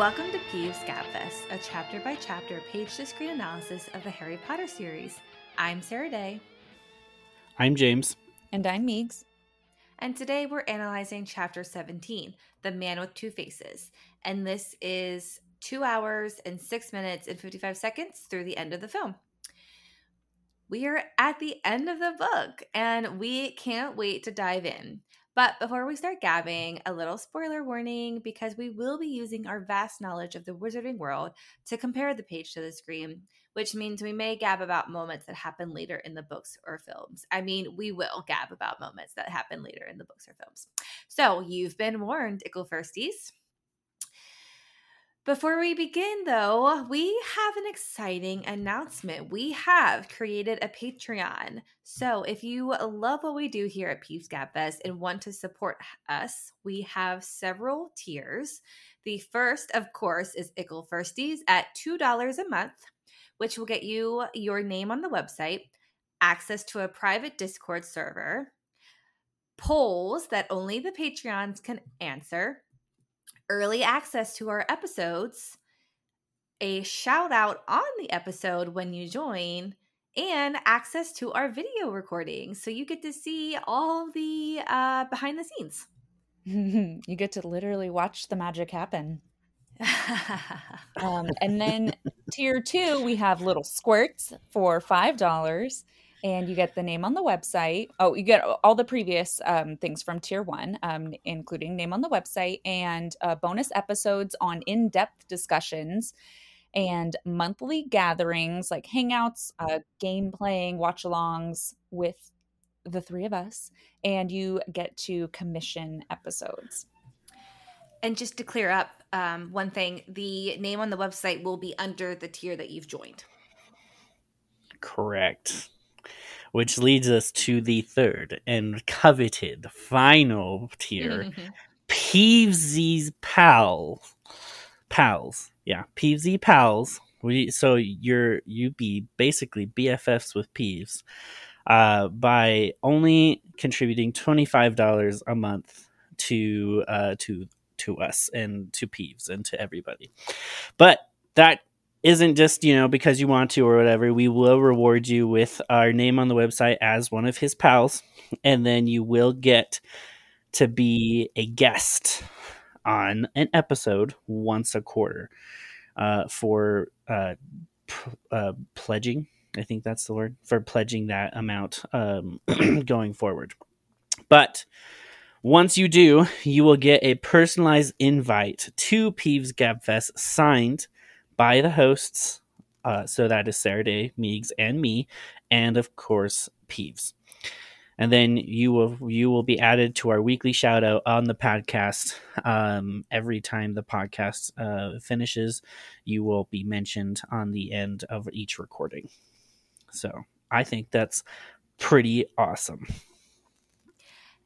Welcome to Peeves Gabfest, a chapter by chapter, page to screen analysis of the Harry Potter series. I'm Sarah-Daye. I'm James. And I'm Meegs. And today we're analyzing chapter 17, The Man with Two Faces. And this is two hours and six minutes and 55 seconds through the end of the film. We are at the end of the book and we can't wait to dive in. But before we start gabbing, a little spoiler warning because we will be using our vast knowledge of the wizarding world to compare the page to the screen, which means we may gab about moments that happen later in the books or films. I mean, we will gab about moments that happen later in the books or films. So you've been warned, Ickle Firsties. Before we begin, though, we have an exciting announcement. We have created a Patreon. So if you love what we do here at Peeves Gabfest and want to support us, we have several tiers. The first, of course, is Ickle Firsties at $2 a month, which will get you your name on the website, access to a private Discord server, polls that only the Patreons can answer early access to our episodes, a shout out on the episode when you join, and access to our video recordings. So you get to see all the uh, behind the scenes. you get to literally watch the magic happen. um, and then tier two, we have little squirts for $5 and you get the name on the website. Oh, you get all the previous um, things from tier one, um, including name on the website and uh, bonus episodes on in depth discussions and monthly gatherings like hangouts, uh, game playing, watch alongs with the three of us. And you get to commission episodes. And just to clear up um, one thing, the name on the website will be under the tier that you've joined. Correct which leads us to the third and coveted final tier. Peevesy's pals. Pals. Yeah, Peevesy pals. We so you're you be basically BFFs with Peeves uh, by only contributing twenty five dollars a month to uh, to to us and to Peeves and to everybody. But that isn't just you know because you want to or whatever we will reward you with our name on the website as one of his pals and then you will get to be a guest on an episode once a quarter uh, for uh, p- uh, pledging i think that's the word for pledging that amount um, going forward. But once you do you will get a personalized invite to peeves gabfest signed by the hosts. Uh, so that is Sarah-Daye, Meegs, and me, and of course Peeves. And then you will you will be added to our weekly shout out on the podcast. Um, every time the podcast uh, finishes, you will be mentioned on the end of each recording. So I think that's pretty awesome.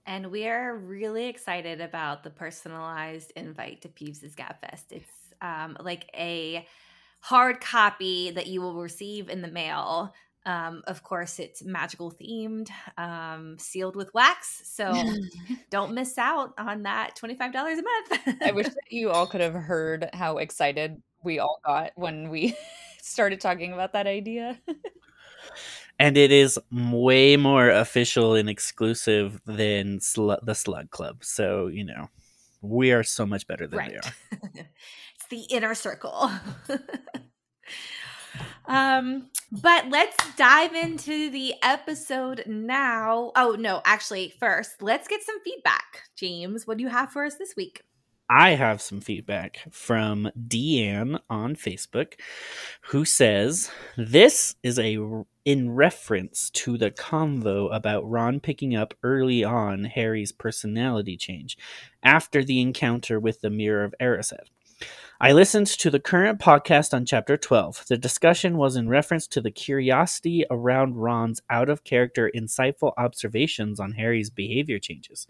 And we are really excited about the personalized invite to Peeves' Gabfest. It's um, like a hard copy that you will receive in the mail. Um, of course, it's magical themed, um, sealed with wax. So don't miss out on that $25 a month. I wish that you all could have heard how excited we all got when we started talking about that idea. and it is way more official and exclusive than Sl- the Slug Club. So, you know, we are so much better than right. they are. It's the inner circle. um, but let's dive into the episode now. Oh, no, actually, first, let's get some feedback. James, what do you have for us this week? I have some feedback from Deanne on Facebook who says this is a in reference to the convo about Ron picking up early on Harry's personality change after the encounter with the Mirror of Erised. I listened to the current podcast on Chapter 12. The discussion was in reference to the curiosity around Ron's out of character, insightful observations on Harry's behavior changes.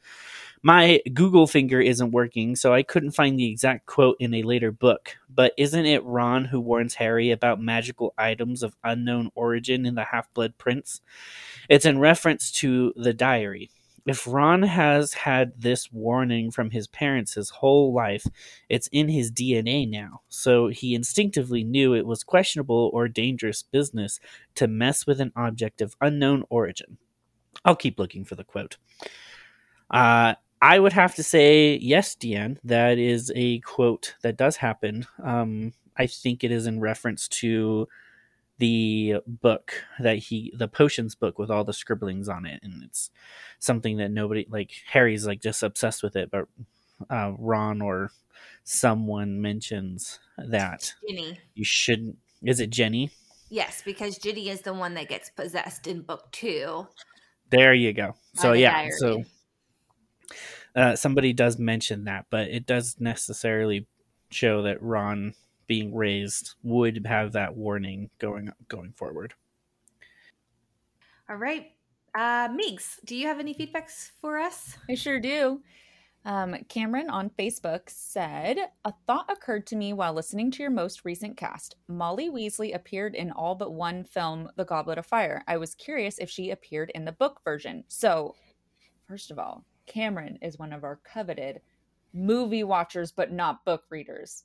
My Google finger isn't working, so I couldn't find the exact quote in a later book, but isn't it Ron who warns Harry about magical items of unknown origin in the Half Blood Prince? It's in reference to the diary. If Ron has had this warning from his parents his whole life, it's in his DNA now. So he instinctively knew it was questionable or dangerous business to mess with an object of unknown origin. I'll keep looking for the quote. Uh, I would have to say yes, Deanne. That is a quote that does happen. Um, I think it is in reference to the book that he the potions book with all the scribblings on it. And it's something that nobody like harry's like just obsessed with it but uh, ron or someone mentions that ginny you shouldn't is it jenny? Yes because ginny is the one that gets possessed in book two. There you go. So yeah diary. so uh, somebody does mention that but it does necessarily show that ron being raised would have that warning going going forward. All right. Uh, Meeks, do you have any feedbacks for us? I sure do. Um, Cameron on Facebook said, A thought occurred to me while listening to your most recent cast. Molly Weasley appeared in all but one film, The Goblet of Fire. I was curious if she appeared in the book version. So, first of all, Cameron is one of our coveted movie watchers, but not book readers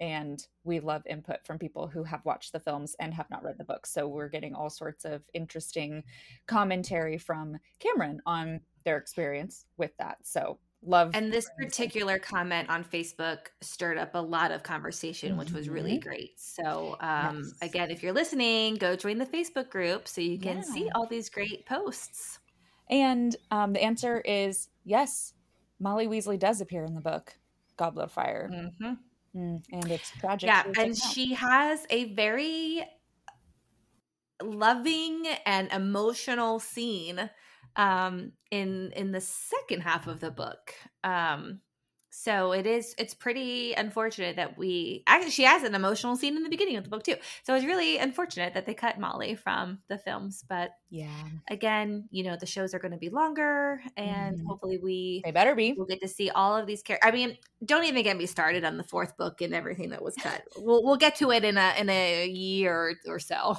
and we love input from people who have watched the films and have not read the books so we're getting all sorts of interesting commentary from cameron on their experience with that so love and this particular comment on facebook stirred up a lot of conversation mm-hmm. which was really mm-hmm. great so um, yes. again if you're listening go join the facebook group so you can yeah. see all these great posts and um, the answer is yes molly weasley does appear in the book goblet of fire mm-hmm. Mm, and it's tragic. Yeah, and she has a very loving and emotional scene um, in in the second half of the book. Um, so it is it's pretty unfortunate that we actually she has an emotional scene in the beginning of the book too. So it's really unfortunate that they cut Molly from the films. But yeah, again, you know the shows are going to be longer, and mm. hopefully we they better be. We'll get to see all of these characters. I mean, don't even get me started on the fourth book and everything that was cut. we'll we'll get to it in a in a year or so.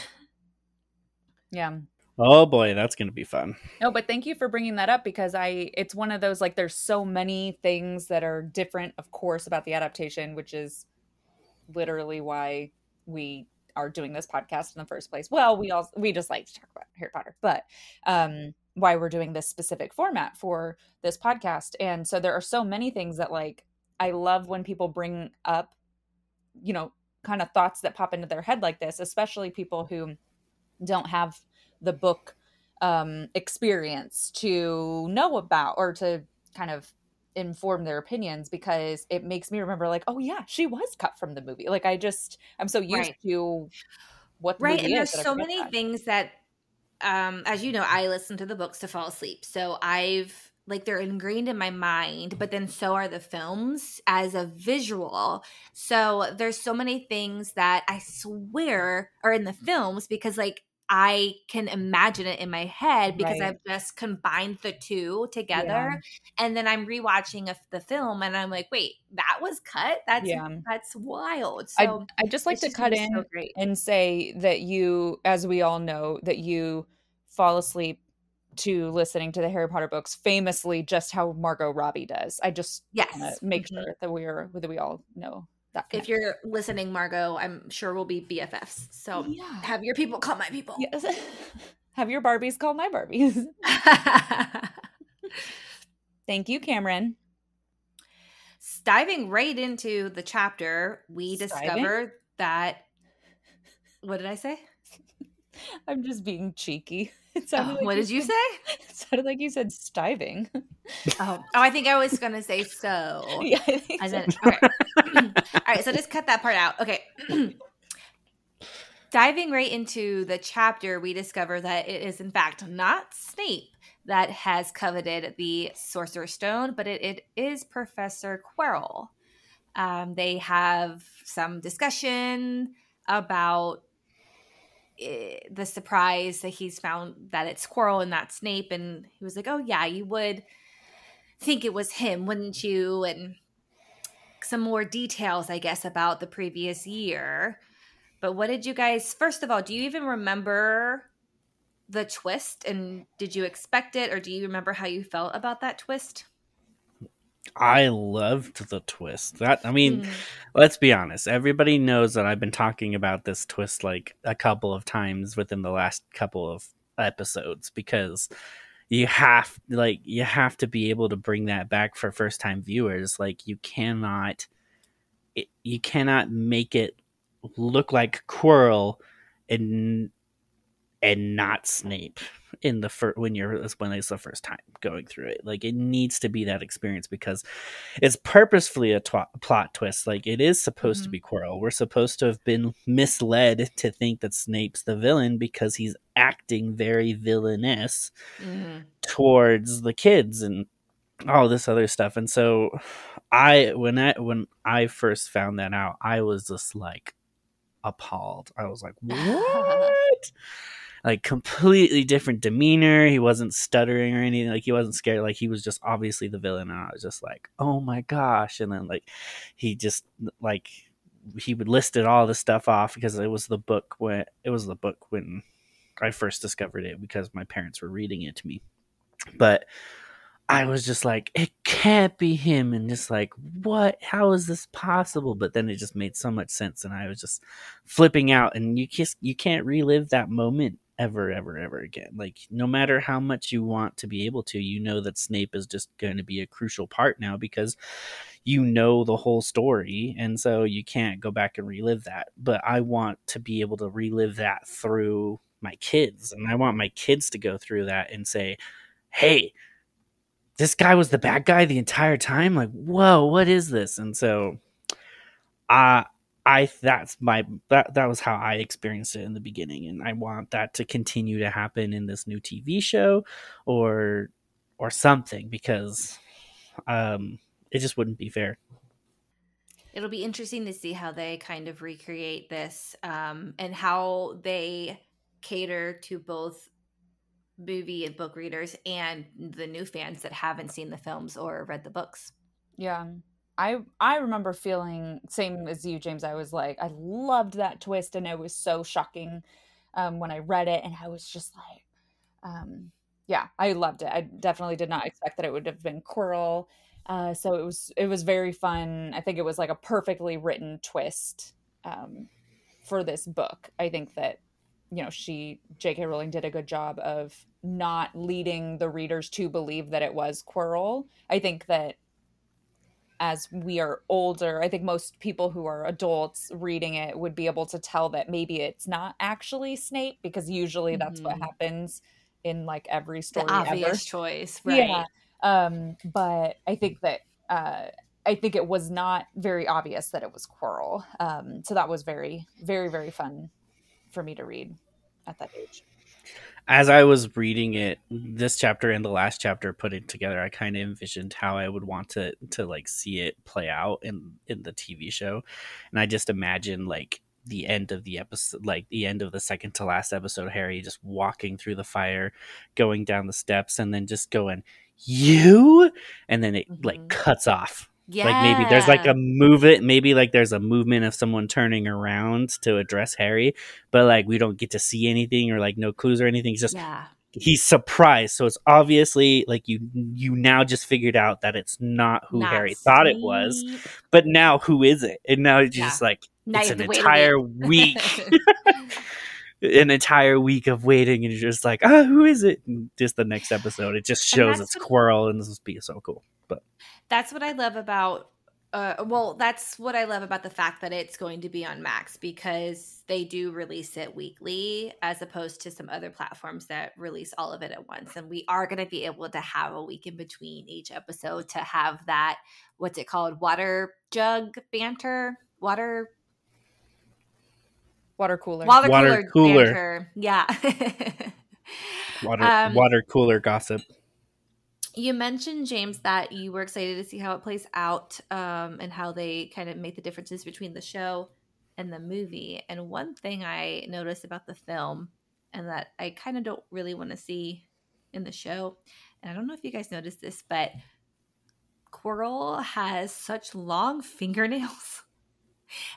yeah. Oh boy, that's going to be fun. No, but thank you for bringing that up because I it's one of those like there's so many things that are different of course about the adaptation, which is literally why we are doing this podcast in the first place. Well, we all we just like to talk about Harry Potter, but um why we're doing this specific format for this podcast. And so there are so many things that like I love when people bring up you know kind of thoughts that pop into their head like this, especially people who don't have the book um, experience to know about or to kind of inform their opinions because it makes me remember like oh yeah she was cut from the movie like i just i'm so used right. to what right and there's so many that. things that um as you know i listen to the books to fall asleep so i've like they're ingrained in my mind but then so are the films as a visual so there's so many things that i swear are in the films because like I can imagine it in my head because right. I've just combined the two together. Yeah. And then I'm rewatching a, the film and I'm like, wait, that was cut? That's yeah. that's wild. So I, I just like to just cut in so and say that you, as we all know, that you fall asleep to listening to the Harry Potter books, famously just how Margot Robbie does. I just yes. make mm-hmm. sure that we're that we all know that if you're listening, Margot, I'm sure we'll be BFFs. So yeah. have your people call my people. Yes. have your Barbies call my Barbies. Thank you, Cameron. Diving right into the chapter, we discover that. What did I say? I'm just being cheeky. Oh, like what did you say? It sounded like you said stiving. Oh, oh, I think I was gonna say so. Yeah, I think so. Then, all right, so just cut that part out. Okay. Diving right into the chapter, we discover that it is in fact not Snape that has coveted the Sorcerer's Stone, but it, it is Professor Quirrell. Um, they have some discussion about Eh, the surprise that he's found that it's Quirrell and not Snape, and he was like, "Oh yeah, you would think it was him, wouldn't you?" And some more details, I guess, about the previous year. But what did you guys? First of all, do you even remember the twist and did you expect it or do you remember how you felt about that twist? I loved the twist. That I mean, mm. let's be honest. Everybody knows that I've been talking about this twist like a couple of times within the last couple of episodes because you have like you have to be able to bring that back for first time viewers. Like you cannot it, you cannot make it look like Quirrell and and not Snape in the first when you're when it's the first time going through it. Like it needs to be that experience because it's purposefully a tw- plot twist. Like it is supposed mm-hmm. to be Quirrell. We're supposed to have been misled to think that Snape's the villain because he's acting very villainous mm-hmm. towards the kids and all this other stuff. And so I when I when I first found that out, I was just like appalled. I was like, "What?" Like completely different demeanor. He wasn't stuttering or anything. Like he wasn't scared. Like he was just obviously the villain. And I was just like, oh my gosh. And then like he just like he would listed all the stuff off because it was the book when it was the book when I first discovered it because my parents were reading it to me. But I was just like, it can't be him, and just like, what? How is this possible? But then it just made so much sense, and I was just flipping out. And you just you can't relive that moment ever, ever, ever again. Like, no matter how much you want to be able to, you know that Snape is just going to be a crucial part now because you know the whole story. And so you can't go back and relive that. But I want to be able to relive that through my kids. And I want my kids to go through that and say, hey, this guy was the bad guy the entire time. Like, whoa, what is this? And so, uh, I that's my that that was how I experienced it in the beginning, and I want that to continue to happen in this new TV show, or or something because um, it just wouldn't be fair. It'll be interesting to see how they kind of recreate this um, and how they cater to both movie book readers and the new fans that haven't seen the films or read the books. Yeah. I I remember feeling same as you, James. I was like, I loved that twist, and it was so shocking um, when I read it, and I was just like, um, yeah, I loved it. I definitely did not expect that it would have been Quirrell. Uh, so it was it was very fun. I think it was like a perfectly written twist um, for this book. I think that you know she J.K. Rowling did a good job of not leading the readers to believe that it was Quirrell. I think that as we are older, I think most people who are adults reading it would be able to tell that maybe it's not actually Snape because usually that's mm-hmm. what happens in like every story. The obvious ever. choice, right? Yeah. Um, but I think that uh, I think it was not very obvious that it was Quirrell. Um, so that was very, very, very fun for me to read at that age. As I was reading it, this chapter and the last chapter put it together, I kind of envisioned how I would want to to like see it play out in in the TV show, and I just imagine like the end of the episode, like the end of the second to last episode, Harry just walking through the fire, going down the steps, and then just going, "You," and then it mm-hmm. like cuts off yeah. Like maybe there's like a move it, maybe like there's a movement of someone turning around to address Harry, but like we don't get to see anything or like no clues or anything. It's just yeah. he's surprised. So it's obviously like you you now just figured out that it's not who not Harry sweet. thought it was. But now who is it? And now it's yeah. just like it's an entire week. an entire week of waiting and you're just like, ah, oh, who is it? And just the next episode, it just shows it's Quirrell and this will be so cool. But that's what I love about uh, well, that's what I love about the fact that it's going to be on Max because they do release it weekly as opposed to some other platforms that release all of it at once. And we are going to be able to have a week in between each episode to have that, what's it called? Water jug banter? Water. Water cooler. Water, water cooler. cooler. Yeah. water, um, water cooler gossip you mentioned james that you were excited to see how it plays out um, and how they kind of make the differences between the show and the movie. And one thing i noticed about the film and that i kind of don't really want to see in the show and i don't know if you guys noticed this but Quirrell has such long fingernails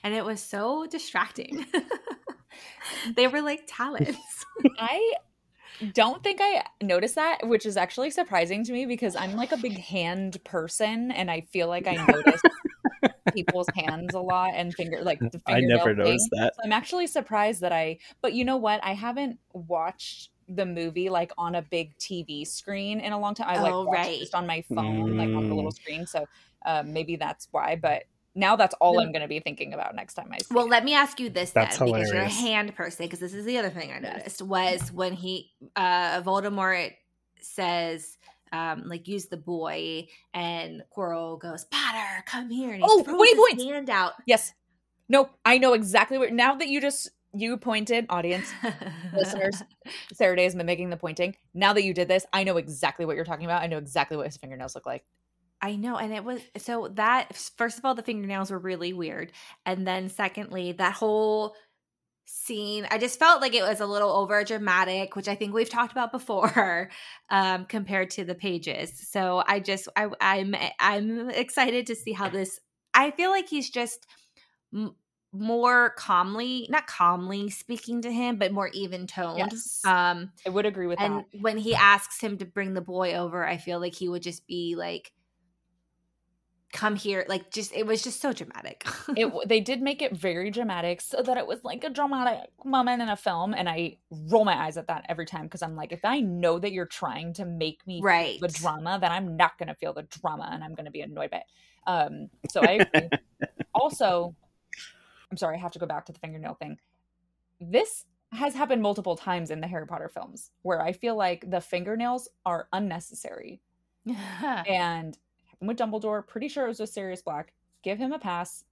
and it was so distracting. They were like talons. I don't think I noticed that, which is actually surprising to me because I'm like a big hand person and I feel like I notice people's hands a lot and finger like the I never fingernail noticed thing. that. So I'm actually surprised that I but you know what? I haven't watched the movie like on a big TV screen in a long time. I like Oh, watched right. it just on my phone, like on the little Mm. screen. So um, maybe that's why. But now that's all No. I'm going to be thinking about next time I see. Well, it. let me ask you this That's then, because you're a hilarious. hand person. Because this is the other thing I noticed was when he, uh, Voldemort says, um, like use the boy, and Quirrell goes, Potter, come here, and he Oh, throws wait, his wait. hand out. yes, no, I know exactly what. Now that you just you pointed, audience listeners, Sarah-Daye is mimicking the pointing. Now that you did this, I know exactly what you're talking about. I know exactly what his fingernails look like. I know, and it was so that first of all, the fingernails were really weird, and then secondly, that whole scene, I just felt like it was a little over dramatic, which I think we've talked about before, um, compared to the pages. So I just, I, I'm, I'm excited to see how this. I feel like he's just m- more calmly, not calmly speaking to him, but more even toned. Yes, Um, I would agree with and that. when he asks him to bring the boy over, I feel like he would just be like, "Come here!" Like, just it was just so dramatic. It they did make it very dramatic, so that it was like a dramatic moment in a film, and I roll my eyes at that every time because I'm like, if I know that you're trying to make me right. the drama, then I'm not going to feel the drama and I'm going to be annoyed by it. Um, so I agree. also, I'm sorry, I have to go back to the fingernail thing. This has happened multiple times in the Harry Potter films where I feel like the fingernails are unnecessary. And with Dumbledore, pretty sure it was with Sirius Black. Give him a pass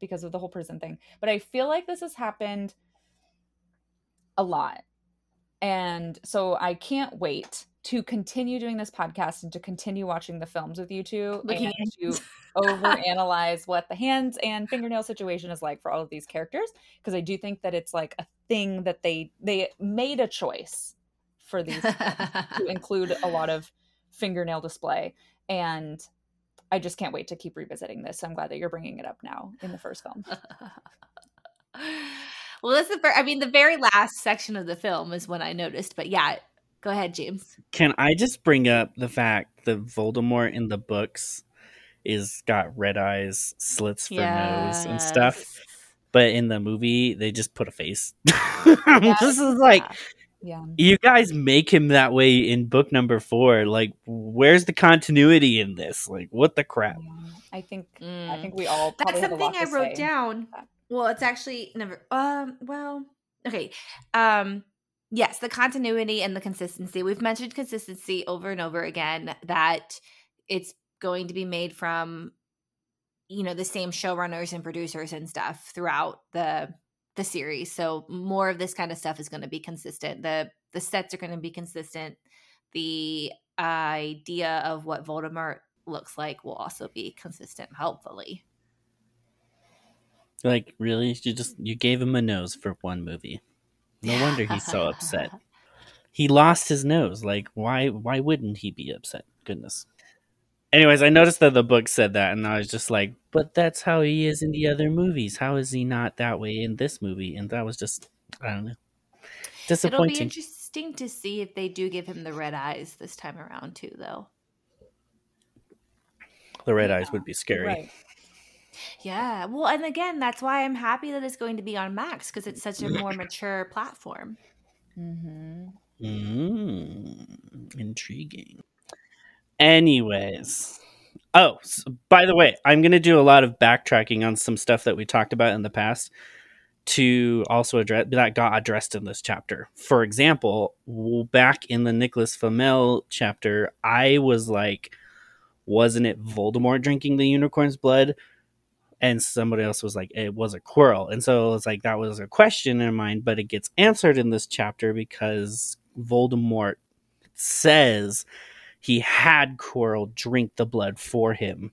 because of the whole prison thing. But I feel like this has happened a lot. And so I can't wait to continue doing this podcast and to continue watching the films with you two Looking and to overanalyze what the hands and fingernail situation is like for all of these characters because I do think that it's like a thing that they they made a choice for these to include a lot of fingernail display and I just can't wait to keep revisiting this. So I'm glad that you're bringing it up now in the first film. well, that's the. first, I mean, the very last section of the film is when I noticed. But yeah, go ahead, James. Can I just bring up the fact that Voldemort in the books is got red eyes, slits for nose, and stuff, but in the movie they just put a face. this is like Yeah. you guys make him that way in book number four. Like, where's the continuity in this? Like, what the crap? Yeah. I think I Mm. think we all That's probably have a something I wrote say. down. Well, it's actually never. Um. Well. Okay. Um. Yes, the continuity and the consistency. We've mentioned consistency over and over again. That it's going to be made from, you know, the same showrunners and producers and stuff throughout the the series. So more of this kind of stuff is going to be consistent. the The sets are going to be consistent. The idea of what Voldemort looks like will also be consistent, hopefully. Like, really? You just you gave him a nose for one movie. No wonder he's so upset. He lost his nose. Like, why? Why wouldn't he be upset? Goodness. Anyways, I noticed that the book said that, and I was just like, "But that's how he is in the other movies. How is he not that way in this movie?" And that was just, I don't know, It'll be interesting to see if they do give him the red eyes this time around too, though. the red eyes would be scary. Right. Yeah, well, and again, that's why I'm happy that it's going to be on Max because it's such a more mature platform. Mm-hmm. Mm, intriguing. Anyways, oh, s by the way, I'm gonna do a lot of backtracking on some stuff that we talked about in the past to also address that got addressed in this chapter. For example, back in the Nicholas Flamel chapter, I was like, wasn't it Voldemort drinking the unicorn's blood? And somebody else was like, it was a Quirrell. And so it was like, that was a question in mind, but it gets answered in this chapter because Voldemort says he had Coral drink the blood for him.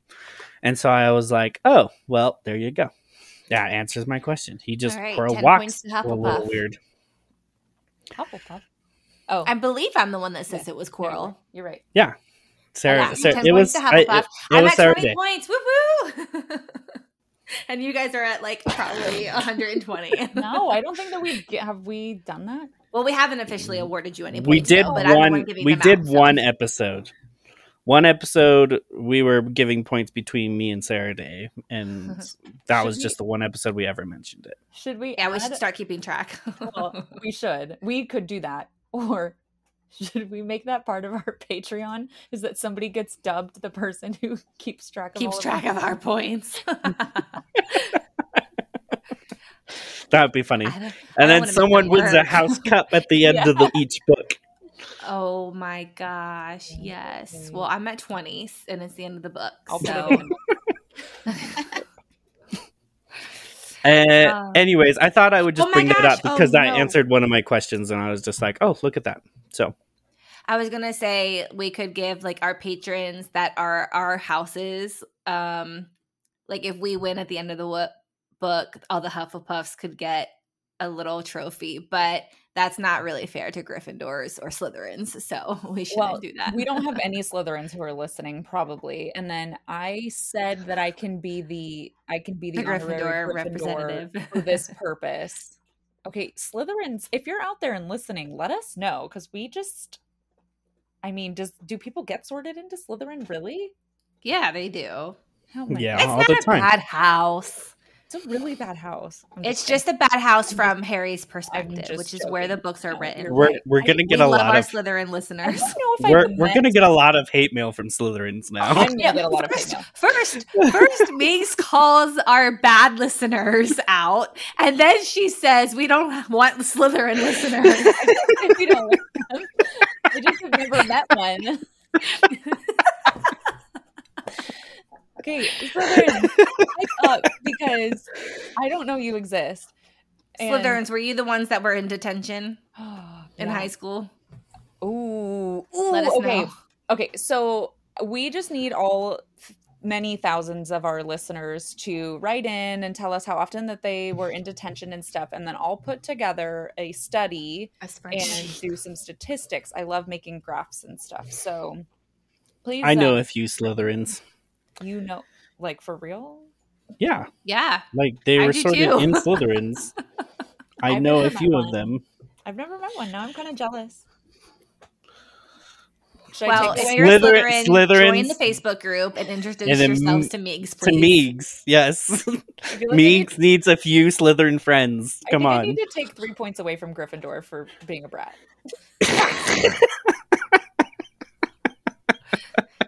And so I was like, oh, well, there you go. That answers my question. He just All right, Quirrell 10 walks points to a little Hufflepuff. weird. Hufflepuff. Oh, I believe I'm the one that says Yeah. it was Coral. Quirrell. You're right. Sarah, Yeah, Sarah it was I, it, it I'm was at Sarah 20 Day. points. Woohoo! and you guys are at like probably 120. No, I don't think that we have we done that. Well, we haven't officially mm, awarded you any points. we did though, but I'm the one. one giving We them did out, so- one episode. One episode, we were giving points between me and Sarah-Daye, and that was we- just the one episode we ever mentioned it. Should we? Yeah, we should start keeping track. Well, we should. We could do that. Or should we make that part of our Patreon? Is that somebody gets dubbed the person who keeps track of Keeps all track of of our points. That would be funny. I don't- I And then someone them wins a house cup at the end of the, each book. Oh my gosh, yes. Well, I'm at 20s and it's the end of the book. I'll so. Uh, anyways, I thought I would just oh my bring that up because oh that no. answered one of my questions, and I was just like, "Oh, look at that!" So I was gonna say we could give like our patrons that are our houses, um, like if we win at the end of the wo- book, all the Hufflepuffs could get a little trophy, but that's not really fair to Gryffindors or Slytherins, so we shouldn't Well, do that. we don't have any Slytherins who are listening, probably. And then I said that I can be the I can be the, the Gryffindor Gryffindor representative for this purpose. Okay, Slytherins, if you're out there and listening, let us know because we just. I mean, does do people get sorted into Slytherin really? yeah, they do. Oh my Yeah. It's all not the a time. bad house. It's a really bad house. I'm It's kidding. just a bad house from Harry's perspective, just which is where the books are written. we're we're gonna We get a love lot our of Slytherin I don't listeners. know if we're we're gonna get a lot of hate mail from Slytherins now. I'm gonna get a lot of hate first, mail. first, first, Megs calls our bad listeners out, and then she says we don't want Slytherin listeners. we don't like them. I just have never met one. Okay, Slytherin, wake up because I don't know you exist. And- Slytherins, were you the ones that were in detention in Yeah. high school? Ooh, ooh, Let us okay. know. Okay, so we just need all many thousands of our listeners to write in and tell us how often that they were in detention and stuff, and then I'll put together a study A and do some statistics. I love making graphs and stuff. So please, I know uh, a few Slytherins. You know, like for real. Yeah, Yeah, like they I were do sorted too. in Slytherins. I I've know a met few one. of them. I've never met one. Now I'm kind of jealous. Should well, I if take you're a Slytherin- Slytherin, join the Facebook group and introduce And yourselves m- to Megs, To please. Meeks, yes. I feel like I need- Meeks needs a few Slytherin friends. I Come think I on. need to take three points away from Gryffindor for being a brat.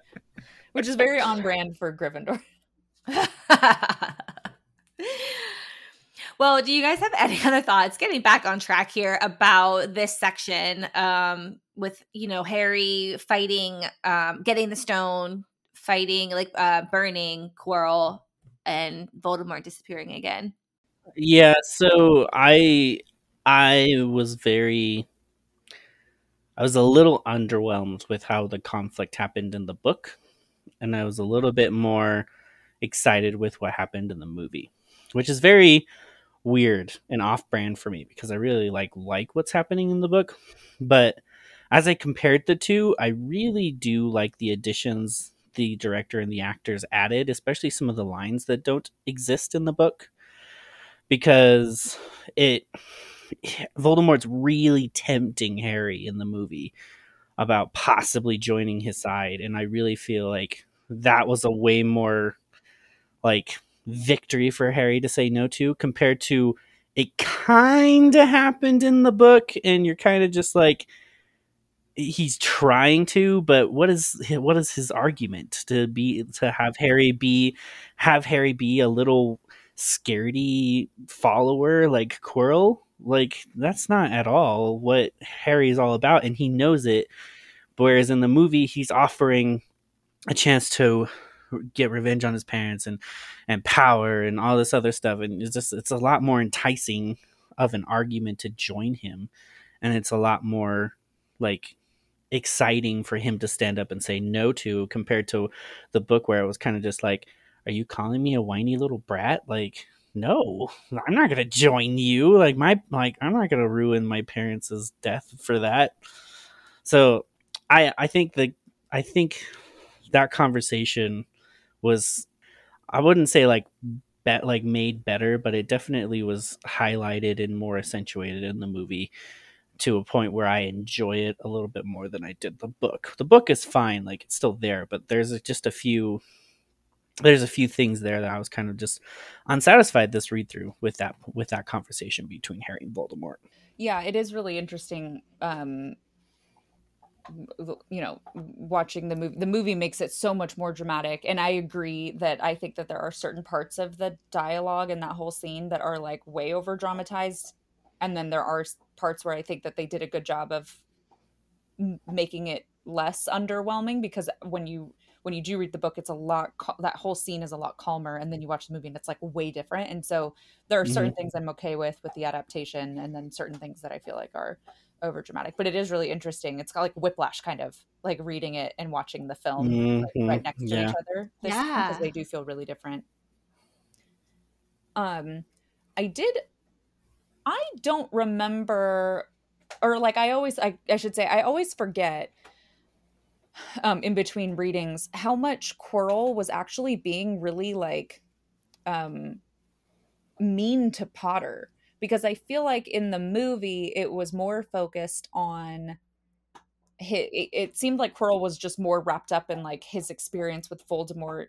Which is very on brand for Gryffindor. well, do you guys have any other thoughts? Getting back on track here about this section, um, with you know Harry fighting, um, getting the stone, fighting like uh, burning Quirrell, and Voldemort disappearing again. Yeah, so I I was very I was a little underwhelmed with how the conflict happened in the book and I was a little bit more excited with what happened in the movie, which is very weird and off-brand for me because I really like like what's happening in the book, but as I compared the two, I really do like the additions the director and the actors added, especially some of the lines that don't exist in the book because it Voldemort's really tempting Harry in the movie about possibly joining his side and I really feel like that was a way more like victory for Harry to say no to compared to it kind of happened in the book and you're kind of just like he's trying to but what is what is his argument to be to have Harry be have Harry be a little scaredy follower like Quirrell. Like that's not at all what Harry's all about, and he knows it. Whereas in the movie, he's offering a chance to get revenge on his parents and and power and all this other stuff, and it's just it's a lot more enticing of an argument to join him, and it's a lot more like exciting for him to stand up and say no to compared to the book where it was kind of just like are you calling me a whiny little brat? Like no i'm not gonna join you. Like my like i'm not gonna ruin my parents' death for that. So i i think the i think that conversation was i wouldn't say like bet like made better but it definitely was highlighted and more accentuated in the movie to a point where I enjoy it a little bit more than I did the book. The book is fine, like it's still there, but there's just a few there's a few things there that I was kind of just unsatisfied this read through with that with that conversation between Harry and Voldemort. Yeah, it is really interesting um you know watching the movie the movie makes it so much more dramatic. And i agree that i think that there are certain parts of the dialogue in that whole scene that are like way over dramatized. And then there are parts where i think that they did a good job of making it less underwhelming because when you when you do read the book it's a lot that whole scene is a lot calmer and then you watch the movie and it's like way different. And so there are certain mm-hmm. things i'm okay with with the adaptation and then certain things that i feel like are over dramatic, but it is really interesting. It's got like whiplash kind of like reading it and watching the film mm-hmm. like, right next to yeah. each other. yeah, because they do feel really different. Um, I did. I don't remember, or like I always, I, I should say, I always forget. Um, in between readings, how much Quirrell was actually being really like, um, mean to Potter because I feel like in the movie it was more focused on his, it, seemed like Quirrell was just more wrapped up in like his experience with Voldemort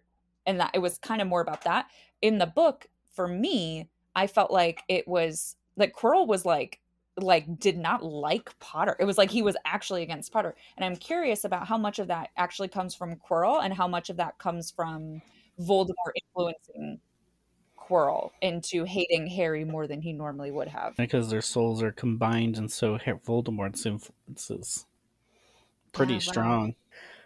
and that it was kind of more about that. In the book, for me, I felt like it was like Quirrell was like like did not like Potter. It was like he was actually against Potter. And I'm curious about how much of that actually comes from Quirrell and how much of that comes from Voldemort influencing Quirrell into hating Harry more than he normally would have. Because their souls are combined, and so Voldemort's influence is pretty yeah, strong.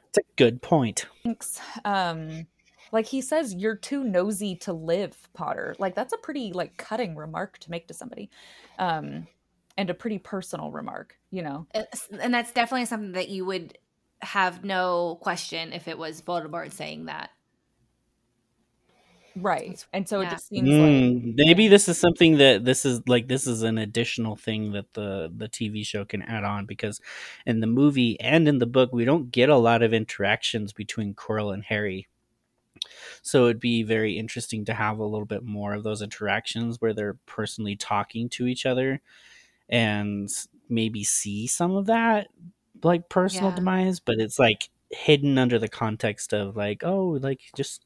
It's a good point. Thanks. Um, like he says, you're too nosy to live, Potter. Like that's a pretty like cutting remark to make to somebody, um, and a pretty personal remark. You know, and that's definitely something that you would have no question if it was Voldemort saying that. Right. And so yeah. it just seems mm, like maybe this is something that this is like this is an additional thing that the the TV show can add on because in the movie and in the book we don't get a lot of interactions between Quirrell and Harry. So it'd be very interesting to have a little bit more of those interactions where they're personally talking to each other and maybe see some of that like personal yeah. demise, but it's like hidden under the context of like, oh, like just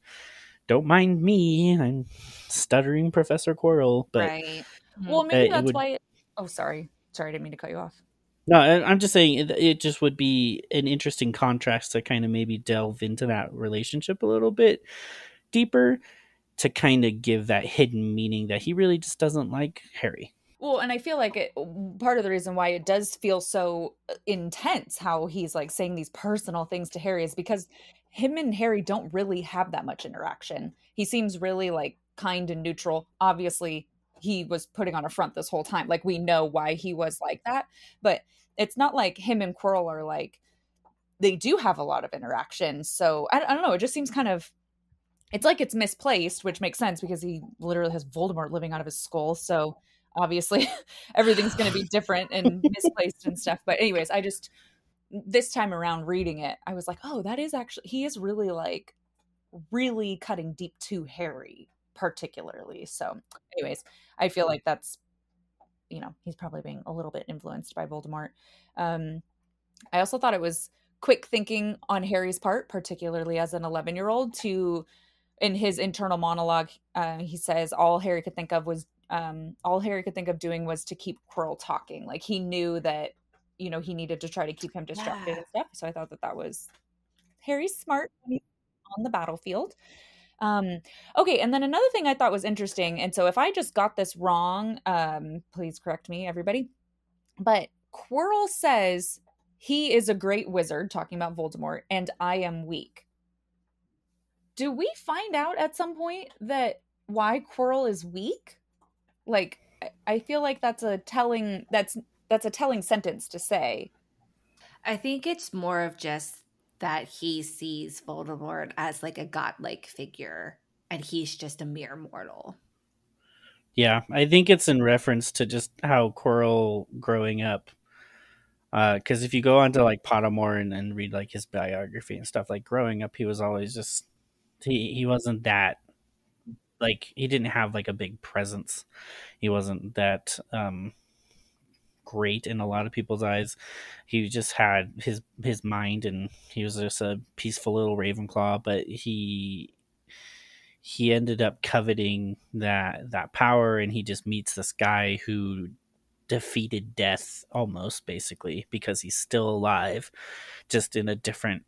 don't mind me. I'm stuttering Professor Quirrell. But right. Well, maybe that's would... why. It... Oh, sorry. Sorry, I didn't mean to cut you off. No, I'm just saying it, it just would be an interesting contrast to kind of maybe delve into that relationship a little bit deeper to kind of give that hidden meaning that he really just doesn't like Harry. Well, and I feel like it, part of the reason why it does feel so uh, intense, how he's like saying these personal things to Harry, is because him and Harry don't really have that much interaction. He seems really like kind and neutral. Obviously, he was putting on a front this whole time. Like we know why he was like that, but it's not like him and Quirrell are like they do have a lot of interaction. So I, I don't know. It just seems kind of it's like it's misplaced, which makes sense because he literally has Voldemort living out of his skull. So obviously everything's going to be different and misplaced and stuff. But anyways, I just this time around reading it, I was like, oh, that is actually, he is really like, really cutting deep to Harry, particularly. So, anyways, I feel like that's, you know, he's probably being a little bit influenced by Voldemort. Um, I also thought it was quick thinking on Harry's part, particularly as an 11 year old, to, in his internal monologue, uh, he says all Harry could think of was, um, all Harry could think of doing was to keep Quirrell talking. Like he knew that you know he needed to try to keep him distracted yeah. and stuff so i thought that that was harry's smart on the battlefield. Um okay and then another thing i thought was interesting and so if i just got this wrong um please correct me everybody but quirrell says he is a great wizard talking about voldemort and i am weak. Do we find out at some point that why quirrell is weak? Like i feel like that's a telling that's that's a telling sentence to say. I think it's more of just that he sees Voldemort as like a godlike figure and he's just a mere mortal. Yeah, I think it's in reference to just how Quirrell growing up. Because uh, if you go on to like Pottermore and, and read like his biography and stuff, like growing up, he was always just he he wasn't that like he didn't have like a big presence. He wasn't that um great in a lot of people's eyes. He just had his his mind, and he was just a peaceful little Ravenclaw. But he he ended up coveting that that power, and he just meets this guy who defeated death almost basically because he's still alive, just in a different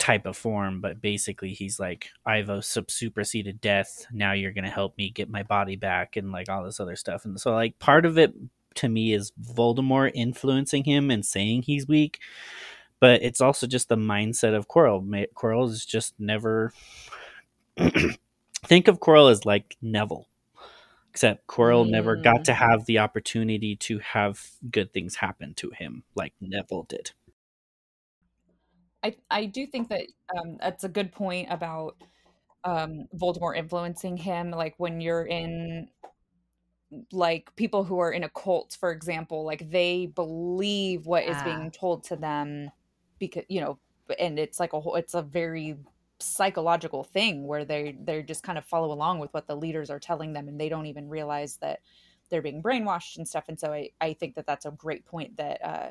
type of form, but basically he's like, I've uh, sub superseded death. Now you're gonna help me get my body back and like all this other stuff. And so like part of it to me is Voldemort influencing him and saying he's weak, but it's also just the mindset of Quirrell. Quirrell is just never think of Quirrell as like Neville. Except Quirrell mm. never got to mm. have the opportunity to have good things happen to him like Neville did. I I do think that um, that's a good point about um, Voldemort influencing him. Like when you're in like people who are in a cult, for example, like they believe what yeah. is being told to them because you know, and it's like a whole. It's a very psychological thing where they they're just kind of follow along with what the leaders are telling them, and they don't even realize that they're being brainwashed and stuff. And so I I think that that's a great point that. uh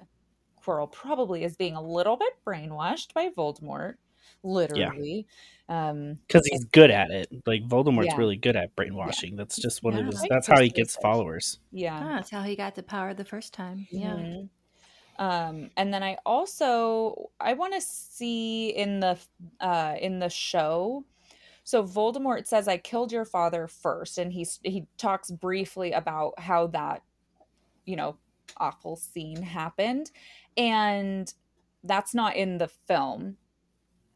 Quirrell probably is being a little bit brainwashed by Voldemort, literally. Yeah. Um because he's good at it. Like Voldemort's yeah. really good at brainwashing. Yeah. That's just one yeah, of his that's how he gets followers. Yeah. Oh, that's how he got the power the first time. Yeah. Mm-hmm. Um, and then I also I want to see in the uh, in the show. So Voldemort says, "I killed your father first. and he he talks briefly about how that, you know, awful scene happened, and that's not in the film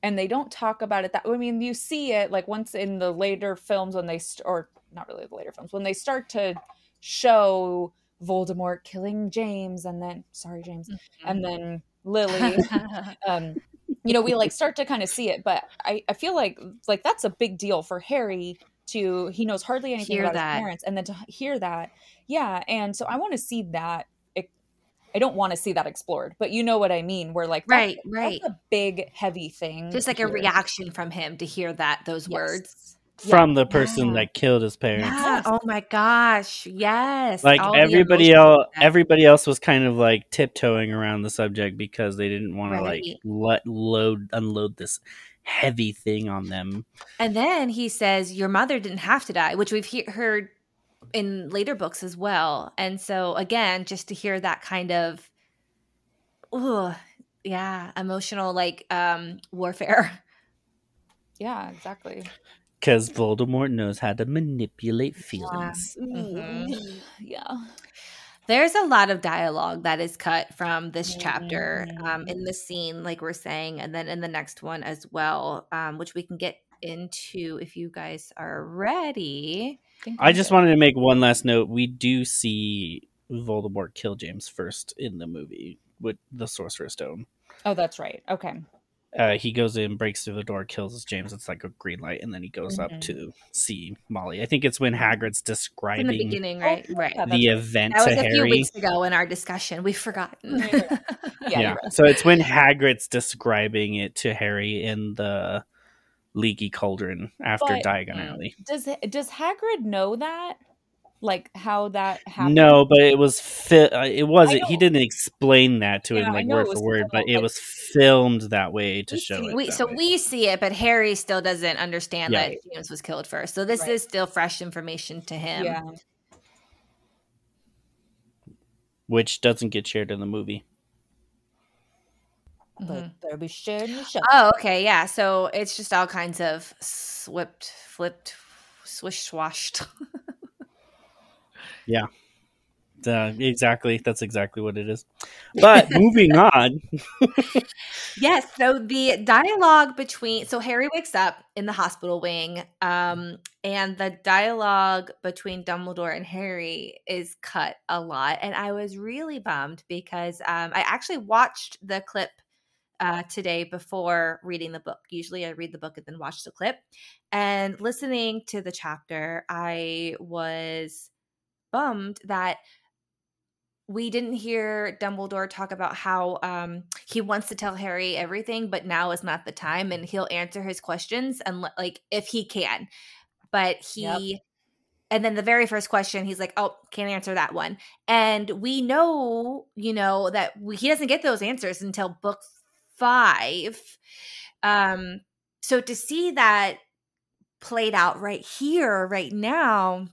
and they don't talk about it that i mean you see it like once in the later films when they st- or not really the later films when they start to show voldemort killing james and then sorry james mm-hmm. and then lily um you know we like start to kind of see it but i i feel like like that's a big deal for harry to he knows hardly anything hear about that. his parents and then to hear that yeah and so i want to see that I don't want to see that explored, but you know what I mean. We're like right, that's, right, that's a big heavy thing. Just like hear. a reaction from him to hear that those yes. words from yeah. the person yeah. that killed his parents. Yeah. Oh my gosh, yes. Like All everybody else, everybody else was kind of like tiptoeing around the subject because they didn't want right. to like let load unload this heavy thing on them. And then he says, "Your mother didn't have to die," which we've he- heard in later books as well. And so again, just to hear that kind of oh, yeah, emotional like um warfare. Yeah, exactly. Cuz Voldemort knows how to manipulate feelings. Yeah. Mm-hmm. yeah. There's a lot of dialogue that is cut from this chapter um, in the scene, like we're saying, and then in the next one as well, um, which we can get into if you guys are ready. I just wanted to make one last note. We do see Voldemort kill James first in the movie with the Sorcerer's Stone. Oh, that's right. Okay. Uh, he goes in, breaks through the door, kills James. It's like a green light, and then he goes mm-hmm. up to see Molly. I think it's when Hagrid's describing in the beginning, right? Oh, right. The event that was a Harry. few weeks ago in our discussion. We've forgotten. yeah. yeah. So it's when Hagrid's describing it to Harry in the leaky cauldron after but, Diagon Alley. Does does Hagrid know that? Like how that happened? No, but it was fi- uh, it wasn't. He didn't explain that to yeah, him like word for word, but it was filmed that way to show it. We, so way. we see it, but Harry still doesn't understand yeah. that James was killed first. So this right. is still fresh information to him. Yeah. Which doesn't get shared in the movie but mm-hmm. they'll be shared in the. Oh, okay, yeah. So it's just all kinds of swipped, flipped, swish swashed. yeah. Uh, exactly. That's exactly what it is. But moving on. yes. So the dialogue between so Harry wakes up in the hospital wing, um, and the dialogue between Dumbledore and Harry is cut a lot, and I was really bummed because um, I actually watched the clip uh, today before reading the book. Usually I read the book and then watch the clip. And listening to the chapter, I was bummed that we didn't hear Dumbledore talk about how um, he wants to tell Harry everything, but now is not the time, and he'll answer his questions and like if he can. But he yep and then the very first question, he's like, "Oh, can't answer that one." And we know, you know, that we, he doesn't get those answers until book five. Um, so to see that played out right here, right now,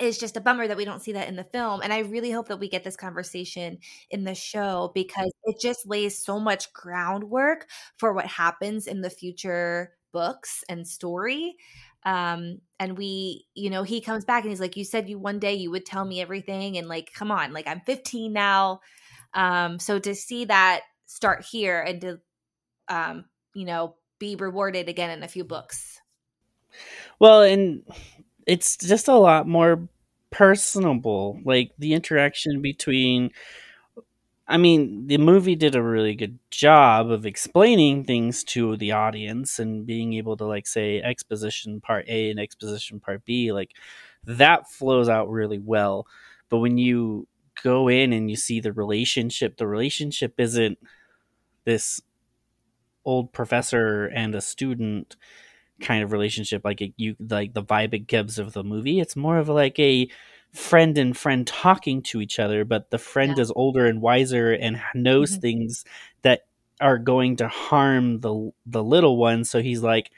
is just a bummer that we don't see that in the film. And I really hope that we get this conversation in the show because it just lays so much groundwork for what happens in the future books and story. Um, and we, you know, he comes back and he's like, You said you one day you would tell me everything. And like, come on, like I'm 15 now. Um, so to see that start here and to, um, you know, be rewarded again in a few books. Well, and it's just a lot more personable. Like the interaction between I mean, the movie did a really good job of explaining things to the audience and being able to like say exposition part A and exposition part B, like that flows out really well. But when you go in and you see the relationship, the relationship isn't this old professor and a student kind of relationship like it, you like the vibe it gives of the movie. It's more of like a friend and friend talking to each other, but the friend yeah. is older and wiser and knows mm-hmm. things that are going to harm the the little one. So he's like,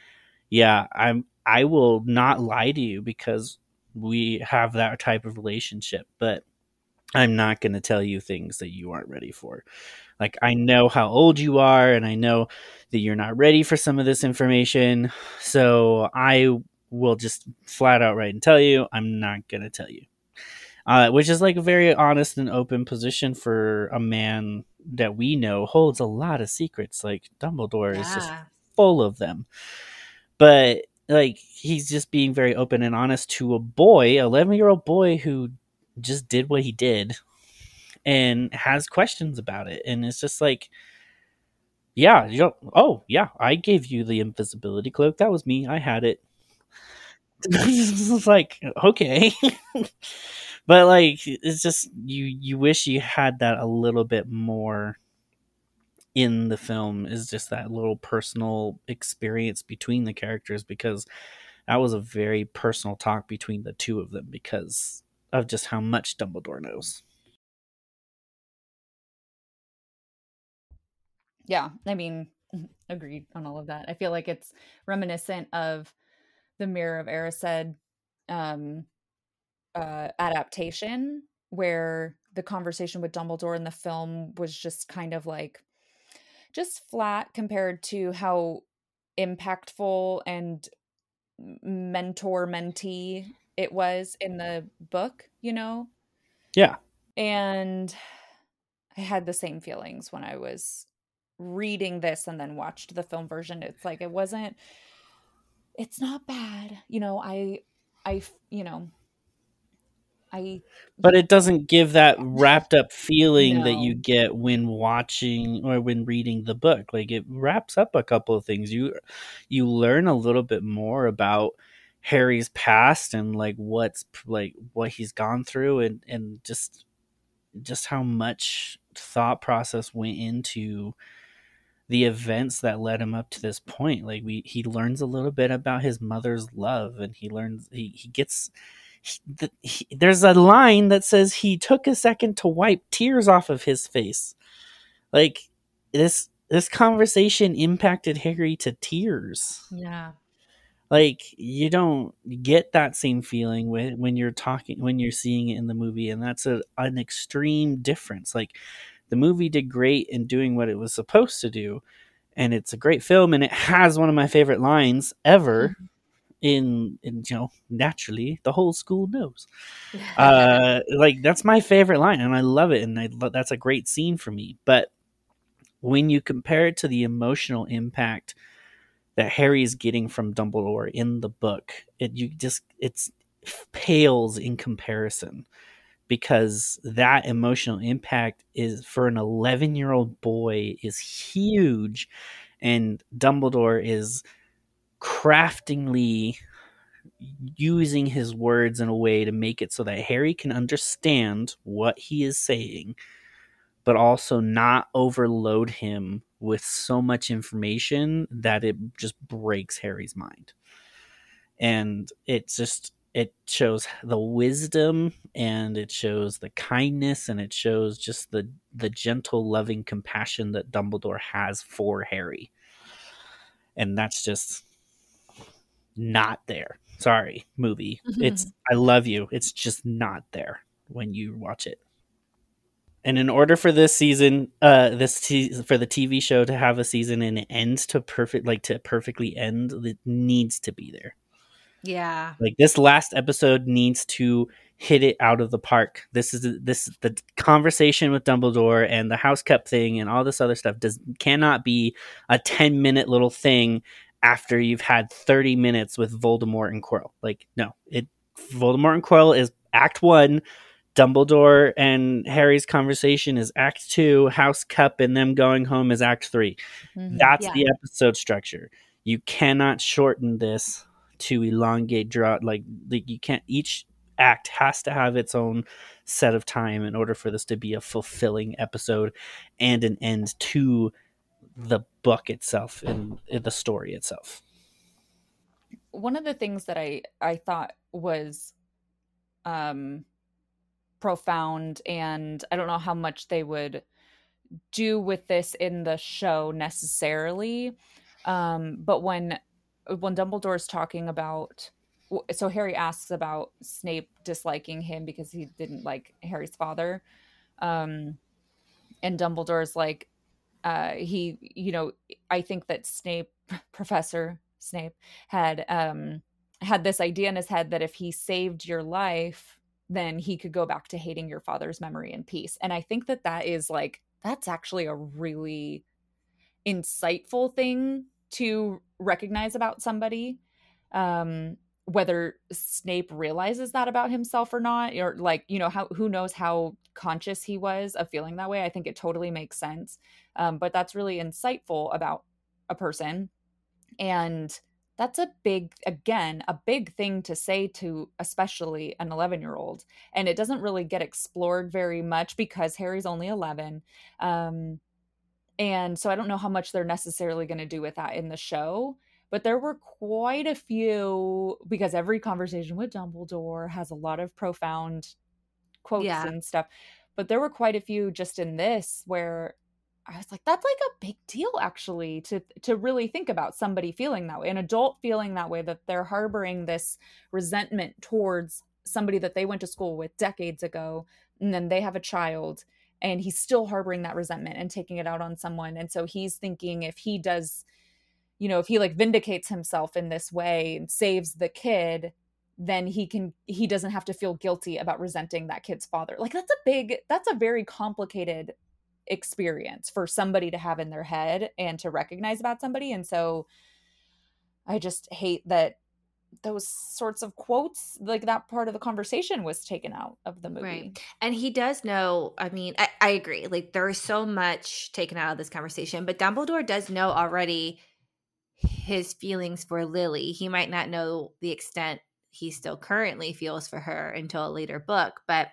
"Yeah, I'm. I will not lie to you because we have that type of relationship, but I'm not going to tell you things that you aren't ready for. Like I know how old you are, and I know that you're not ready for some of this information. So I will just flat out right and tell you I'm not going to tell you." uh, which is like a very honest and open position for a man that we know holds a lot of secrets. Like Dumbledore yeah. is just full of them, but like he's just being very open and honest to a boy, eleven year old boy who just did what he did and has questions about it, and it's just like. Yeah, you oh yeah, I gave you the invisibility cloak. That was me. I had it. it's like okay but like it's just you you wish you had that a little bit more in the film is just that little personal experience between the characters because that was a very personal talk between the two of them because of just how much Dumbledore knows. Yeah, I mean, agreed on all of that. I feel like it's reminiscent of the Mirror of Erised um, uh, adaptation where the conversation with Dumbledore in the film was just kind of like just flat compared to how impactful and mentor mentee it was in the book, you know? Yeah. And I had the same feelings when I was reading this and then watched the film version. It's like it wasn't it's not bad. You know, I I you know, I but it doesn't give that wrapped up feeling no. that you get when watching or when reading the book. Like it wraps up a couple of things. You you learn a little bit more about Harry's past and like what's like what he's gone through and and just just how much thought process went into the events that led him up to this point like we he learns a little bit about his mother's love and he learns he, he gets he, he, there's a line that says he took a second to wipe tears off of his face. Like this this conversation impacted Harry to tears. Yeah. Like you don't get that same feeling when when you're talking when you're seeing it in the movie and that's a, an extreme difference. Like the movie did great in doing what it was supposed to do and it's a great film and it has one of my favorite lines ever. Mm-hmm in, in you know naturally the whole school knows uh like that's my favorite line and i love it and I, that's a great scene for me but when you compare it to the emotional impact that harry is getting from dumbledore in the book it you just it's pales in comparison because that emotional impact is for an 11 year old boy is huge and dumbledore is craftingly using his words in a way to make it so that Harry can understand what he is saying, but also not overload him with so much information that it just breaks Harry's mind. And it's just it shows the wisdom and it shows the kindness and it shows just the the gentle loving compassion that dumbledore has for harry. And that's just not there. Sorry movie. It's i love you. It's just not there when you watch it. And in order for this season uh this t- for the tv show to have a season and it ends to perfect like to perfectly end it needs to be there Yeah. like this last episode needs to hit it out of the park. This is this the conversation with dumbledore and the house cup thing and all this other stuff does cannot be a 10 minute little thing after you've had 30 minutes with voldemort and quirrell. Like no it voldemort and quirrell is act one. Dumbledore and harry's conversation is act two. House cup and them going home is act 3 Mhm. that's Yeah. the episode structure. You cannot shorten this to elongate draw like, like you can't each act has to have its own set of time in order for this to be a fulfilling episode and an end to the book itself and the story itself. One of the things that I I thought was um profound and I don't know how much they would do with this in the show necessarily um but when when Dumbledore is talking about so Harry asks about Snape disliking him because he didn't like Harry's father. Um and Dumbledore's like uh he you know I think that Snape professor Snape had um had this idea in his head that if he saved your life then he could go back to hating your father's memory in peace. And i think that that is like that's actually a really insightful thing to recognize about somebody um whether snape realizes that about himself or not or like you know how who knows how conscious he was of feeling that way. I think it totally makes sense. Um, but that's really insightful about a person. And that's a big again a big thing to say to especially an 11 year old and it doesn't really get explored very much because harry's only 11 um, and so i don't know how much they're necessarily going to do with that in the show but there were quite a few because every conversation with dumbledore has a lot of profound quotes Yeah. and stuff but there were quite a few just in this where I was like, that's like a big deal actually to to really think about somebody feeling that way, an adult feeling that way, that they're harboring this resentment towards somebody that they went to school with decades ago, and then they have a child and he's still harboring that resentment and taking it out on someone. And so he's thinking if he does, you know, if he like vindicates himself in this way and saves the kid, then he can he doesn't have to feel guilty about resenting that kid's father. Like that's a big that's a very complicated experience for somebody to have in their head and to recognize about somebody and so i just hate that those sorts of quotes like that part of the conversation was taken out of the movie Right. And he does know, I mean, I, I agree. Like there is so much taken out of this conversation, but Dumbledore does know already his feelings for Lily. He might not know the extent he still currently feels for her until a later book, but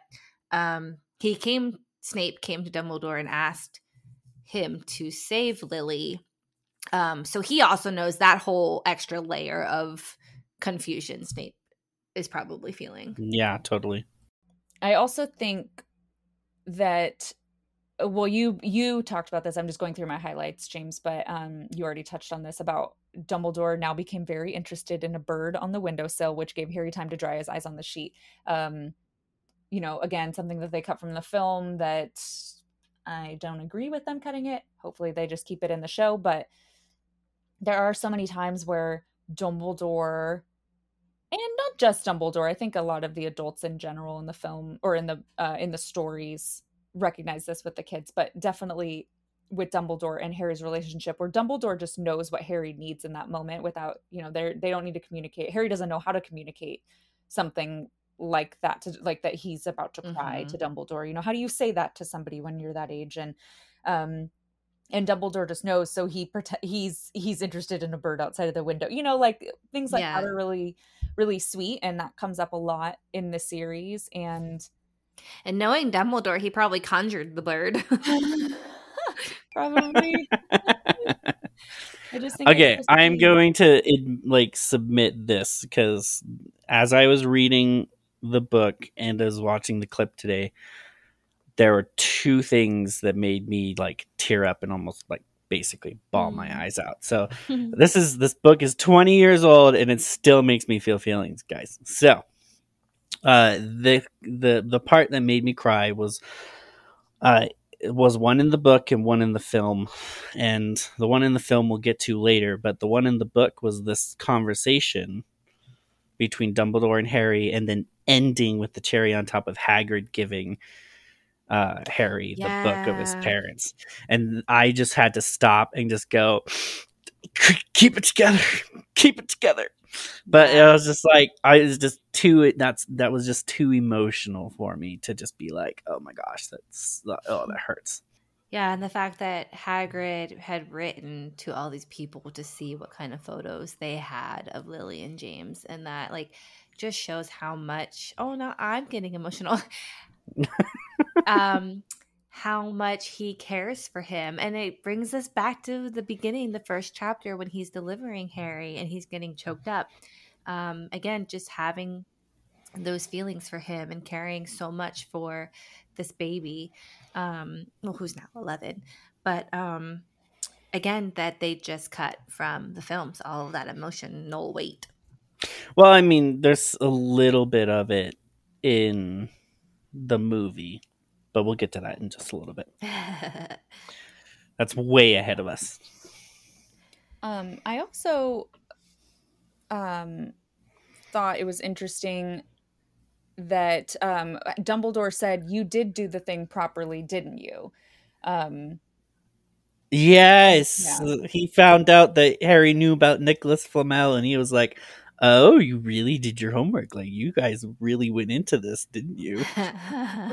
um he came Snape came to Dumbledore and asked him to save Lily. Um so he also knows that whole extra layer of confusion Snape is probably feeling. yeah totally. I also think that uh, well you you talked about this. I'm just going through my highlights James but um you already touched on this about Dumbledore now became very interested in a bird on the windowsill which gave Harry time to dry his eyes on the sheet. Um you know again something that they cut from the film that I don't agree with them cutting it. Hopefully they just keep it in the show but there are so many times where Dumbledore and not just Dumbledore. I think a lot of the adults in general in the film or in the uh, in the stories recognize this with the kids, but definitely with Dumbledore and Harry's relationship, where Dumbledore just knows what Harry needs in that moment without you know they they don't need to communicate. Harry doesn't know how to communicate something like that to like that he's about to cry Mhm. to Dumbledore. You know how do you say that to somebody when you're that age and um and Dumbledore just knows, so he prote- he's he's interested in a bird outside of the window. You know, like things like that are really really sweet, and that comes up a lot in the series. And And knowing Dumbledore, he probably conjured the bird. probably, I just think okay i'm going to like submit this because as I was reading the book and as watching the clip today, there were two things that made me like tear up and almost like basically bawl my Mm. eyes out. So this is this book is 20 years old and it still makes me feel feelings, guys. So uh the the the part that made me cry was uh was one in the book and one in the film and the one in the film we'll get to later but the one in the book was this conversation between dumbledore and harry and then ending with the cherry on top of hagrid giving uh harry the book of his parents and i just had to stop and just go keep it together keep it together but Yeah. it was just like I was just too that's that was just too emotional for me to just be like, oh my gosh, that's oh that hurts. Yeah, and the fact that Hagrid had written to all these people to see what kind of photos they had of Lily and James, and that like just shows how much. Oh no, I'm getting emotional. um, how much he cares for him, and it brings us back to the beginning, the first chapter when he's delivering Harry and he's getting choked up. Um, again, just having those feelings for him and caring so much for this baby um well who's now 11 but um again that they just cut from the films all that emotional weight. Well, I mean, there's a little bit of it in the movie, but we'll get to that in just a little bit. That's way ahead of us. Um, I also um, thought it was interesting that um, Dumbledore said, "You did do the thing properly, didn't you?" Um, Yes, he found out that Harry knew about Nicholas Flamel, and he was like, "Oh, you really did your homework. Like you guys really went into this, didn't you?"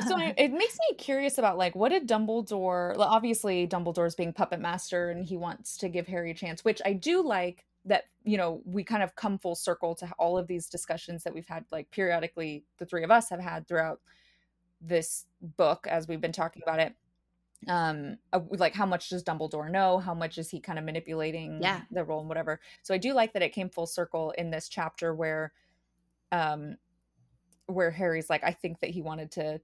so it makes me curious about like what did Dumbledore? well, Obviously, Dumbledore's being puppet master, and he wants to give Harry a chance, which I do like. That you know, we kind of come full circle to all of these discussions that we've had, like periodically, the three of us have had throughout this book as we've been talking about it. Um, uh, like how much does Dumbledore know? How much is he kind of manipulating Yeah. the role and whatever? So I do like that it came full circle in this chapter where, um, where Harry's like, I think that he wanted to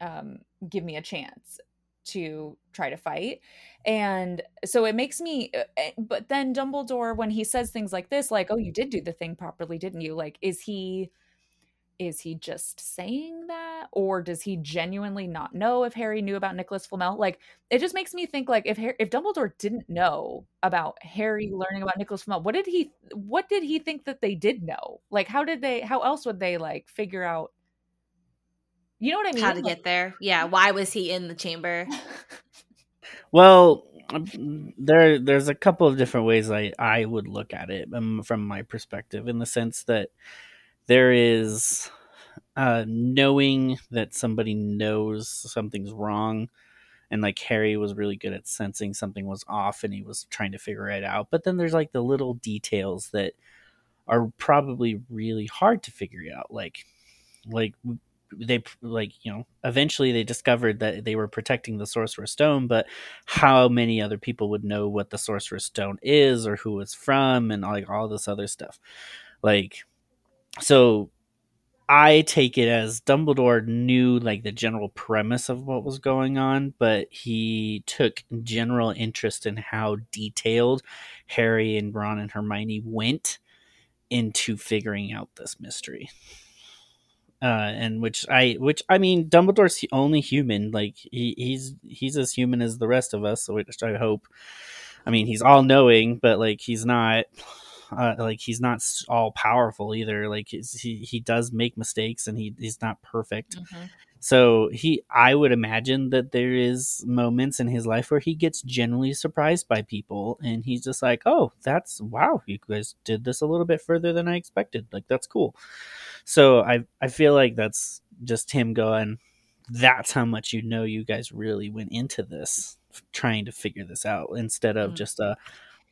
um, give me a chance to try to fight. And so it makes me, uh, uh, but then Dumbledore, when he says things like this, like, oh, you did do the thing properly, didn't you? Like, is he. Is he just saying that, or does he genuinely not know if Harry knew about Nicholas Flamel? Like, it just makes me think, like, if Har- if Dumbledore didn't know about Harry learning about Nicholas Flamel, what did he what did he think that they did know? Like, how did they? How else would they like figure out? You know what I mean? how to Like- get there yeah why was he in the chamber Well, um, there there's a couple of different ways I I would look at it um, from my perspective, in the sense that there is uh, knowing that somebody knows something's wrong, and like Harry was really good at sensing something was off, and he was trying to figure it out. But then there's like the little details that are probably really hard to figure out, like like they like you know eventually they discovered that they were protecting the sorcerer's stone but how many other people would know what the sorcerer's stone is or who it's from and like all this other stuff like so i take it as dumbledore knew like the general premise of what was going on but he took general interest in how detailed harry and ron and hermione went into figuring out this mystery uh, and which I, which I mean, Dumbledore's only human. Like he, he's he's as human as the rest of us. Which I hope. I mean, he's all knowing, but like he's not, uh, like he's not all powerful either. Like he's, he he does make mistakes, and he he's not perfect. So he, I would imagine that there is moments in his life where he gets generally surprised by people, and he's just like, "Oh, that's wow! You guys did this a little bit further than I expected. Like that's cool." So I, I feel like that's just him going. That's how much you know you guys really went into this, trying to figure this out instead of Mhm. just a,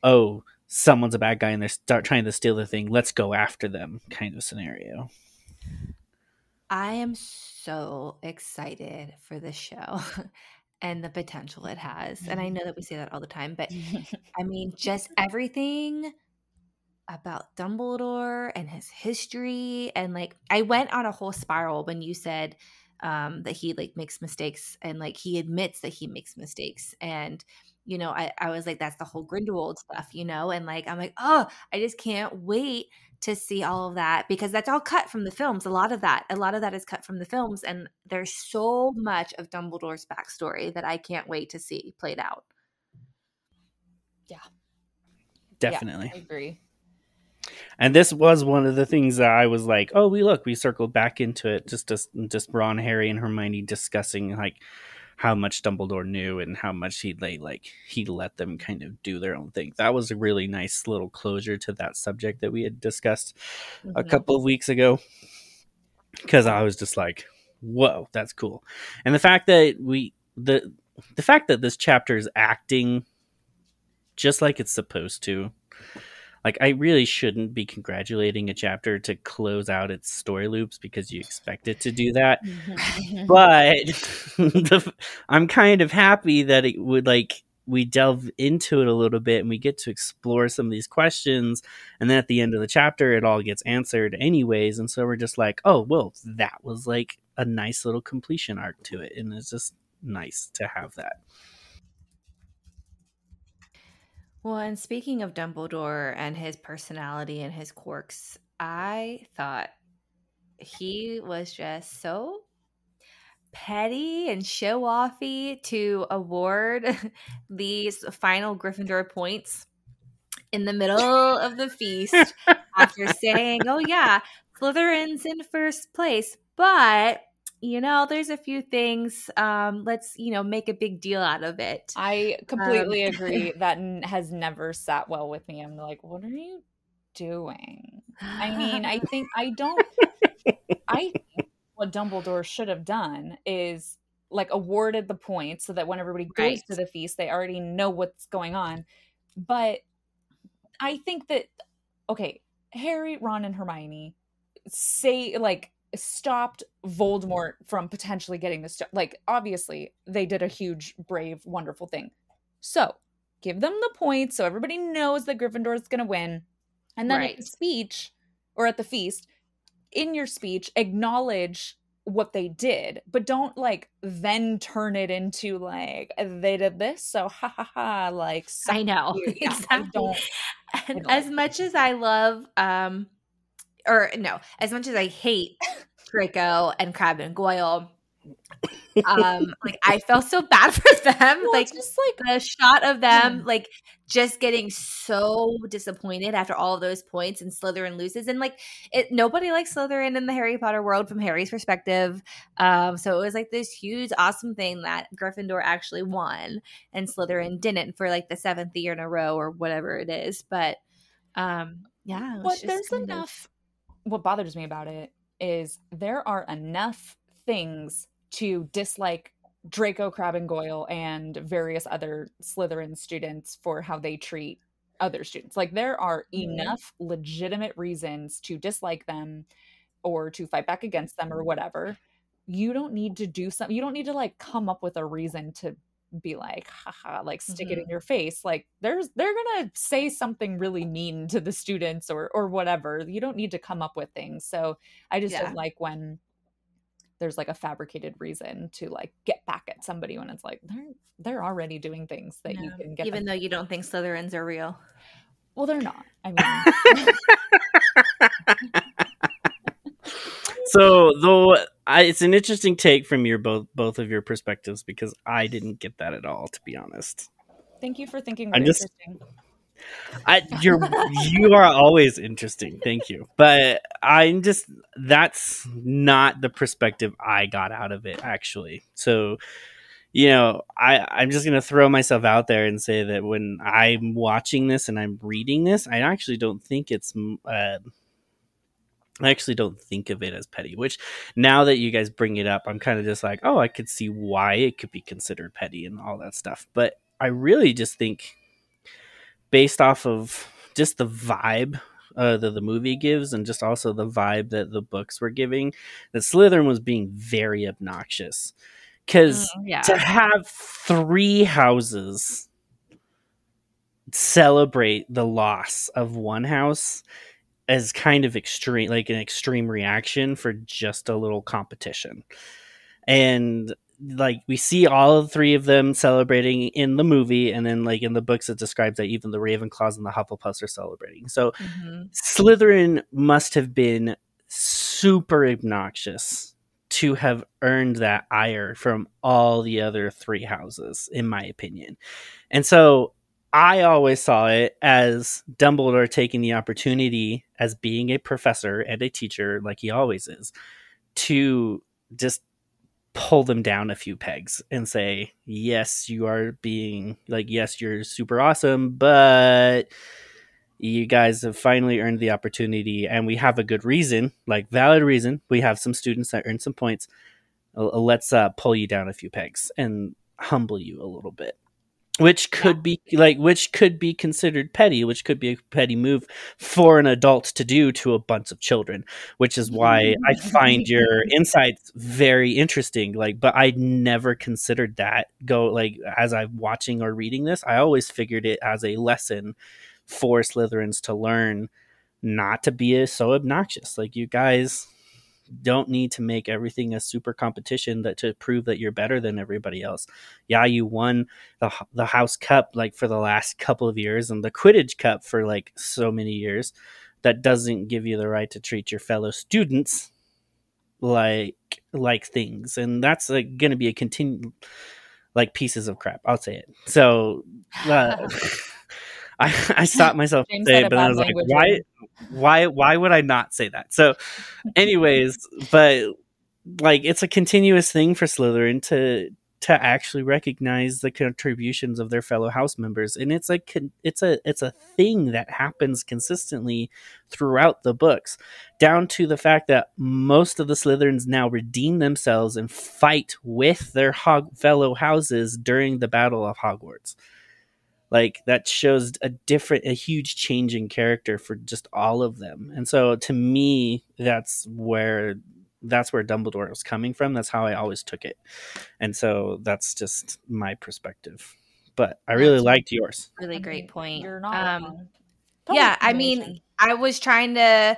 oh, someone's a bad guy and they're start trying to steal the thing. Let's go after them kind of scenario. I am so excited for this show and the potential it has. And I know that we say that all the time, but I mean, just everything about Dumbledore and his history and like I went on a whole spiral when you said um that he like makes mistakes and like he admits that he makes mistakes and you know I, I was like that's the whole grindelwald stuff you know and like i'm like oh i just can't wait to see all of that because that's all cut from the films a lot of that a lot of that is cut from the films and there's so much of dumbledore's backstory that i can't wait to see played out. Yeah. Definitely. Yeah, i agree. And this was one of the things that I was like, "Oh, we look, we circled back into it." Just, just, just Ron, Harry, and Hermione discussing like how much Dumbledore knew and how much he like like he let them kind of do their own thing. That was a really nice little closure to that subject that we had discussed mm-hmm. a couple of weeks ago. Because I was just like, "Whoa, that's cool," and the fact that we the the fact that this chapter is acting just like it's supposed to like I really shouldn't be congratulating a chapter to close out its story loops because you expect it to do that. Mm-hmm. but the, I'm kind of happy that it would like we delve into it a little bit and we get to explore some of these questions and then at the end of the chapter it all gets answered anyways and so we're just like oh well that was like a nice little completion arc to it and it's just nice to have that Well, and speaking of Dumbledore and his personality and his quirks, I thought he was just so petty and show offy to award these final Gryffindor points in the middle of the feast after saying, "Oh yeah, Slytherin's in first place, but you know, there's a few things. Um, let's, you know, make a big deal out of it. I completely um, agree. That has never sat well with me. I'm like, what are you doing? I mean, I think I don't. I think what Dumbledore should have done is like awarded the points so that when everybody goes right. to the feast, they already know what's going on. But I think that okay, Harry, Ron, and Hermione say like stopped Voldemort from potentially getting the this. Like, obviously, they did a huge, brave, wonderful thing. So, give them the points so everybody knows that Gryffindor is going to win. And then right. at the speech or at the feast, in your speech, acknowledge what they did, but don't like then turn it into like they did this, so ha ha ha. Like I know exactly. I don't, I don't. As much as I love um or no, as much as I hate Draco and Crabbe and Goyle, um, like I felt so bad for them. Well, like just like the shot of them, yeah. like just getting so disappointed after all those points, and Slytherin loses, and like it, nobody likes Slytherin in the Harry Potter world from Harry's perspective. Um, so it was like this huge, awesome thing that Gryffindor actually won, and Slytherin didn't for like the seventh year in a row or whatever it is. But um, yeah, but there's enough. What bothers me about it is there are enough things to dislike Draco Crabbe and Goyle and various other Slytherin students for how they treat other students. Like there are enough legitimate reasons to dislike them or to fight back against them or whatever. You don't need to do something. You don't need to like come up with a reason to be like haha like stick mm-hmm. it in mm-hmm. your face like there's they're gonna say something really mean to the students or or whatever you don't need to come up with things so i just yeah. don't like when there's like a fabricated reason to like get back at somebody when it's like they're they're already doing things that no. you can get even them. though you don't think slytherins are real well they're not i mean so though I, it's an interesting take from your both both of your perspectives because I didn't get that at all, to be honest. Thank you for thinking. I'm just. I you're you are always interesting. Thank you, but I'm just that's not the perspective I got out of it actually. So you know, I, I'm just going to throw myself out there and say that when I'm watching this and I'm reading this, I actually don't think it's uh, I actually don't think of it as petty, which now that you guys bring it up, I'm kind of just like, oh, I could see why it could be considered petty and all that stuff. But I really just think, based off of just the vibe uh, that the movie gives and just also the vibe that the books were giving, that Slytherin was being very obnoxious. Because mm, yeah. to have three houses celebrate the loss of one house as kind of extreme like an extreme reaction for just a little competition. And like we see all three of them celebrating in the movie and then like in the books it describes that even the ravenclaws and the hufflepuffs are celebrating. So mm-hmm. slytherin must have been super obnoxious to have earned that ire from all the other three houses in my opinion. And so I always saw it as Dumbledore taking the opportunity as being a professor and a teacher, like he always is, to just pull them down a few pegs and say, yes, you are being like, yes, you're super awesome, but you guys have finally earned the opportunity and we have a good reason, like valid reason. We have some students that earn some points. Let's uh, pull you down a few pegs and humble you a little bit which could yeah. be like which could be considered petty which could be a petty move for an adult to do to a bunch of children which is why i find mm-hmm. your insights very interesting like but i never considered that go like as i'm watching or reading this i always figured it as a lesson for slytherins to learn not to be so obnoxious like you guys don't need to make everything a super competition that to prove that you're better than everybody else. Yeah, you won the the House Cup like for the last couple of years and the Quidditch Cup for like so many years. That doesn't give you the right to treat your fellow students like like things, and that's like, going to be a continue like pieces of crap. I'll say it. So. Uh, I, I stopped myself saying, but I was like, why, why, why would I not say that? So, anyways, but like it's a continuous thing for Slytherin to to actually recognize the contributions of their fellow house members and it's like it's a it's a thing that happens consistently throughout the books down to the fact that most of the slytherins now redeem themselves and fight with their hog- fellow houses during the battle of hogwarts like that shows a different a huge change in character for just all of them. And so to me that's where that's where dumbledore was coming from. That's how i always took it. And so that's just my perspective. But i really that's liked yours. really great point. You're not um, yeah i mean i was trying to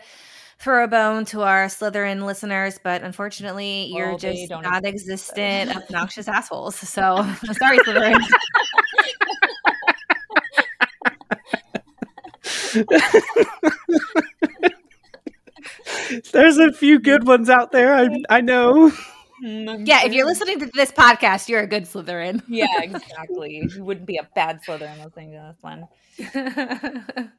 throw a bone to our Slytherin listeners, but unfortunately, well, you're just not existent, obnoxious assholes. So sorry, Slytherin. There's a few good ones out there. I, I know. Yeah, if you're listening to this podcast, you're a good Slytherin. yeah, exactly. You wouldn't be a bad Slytherin listening to this one.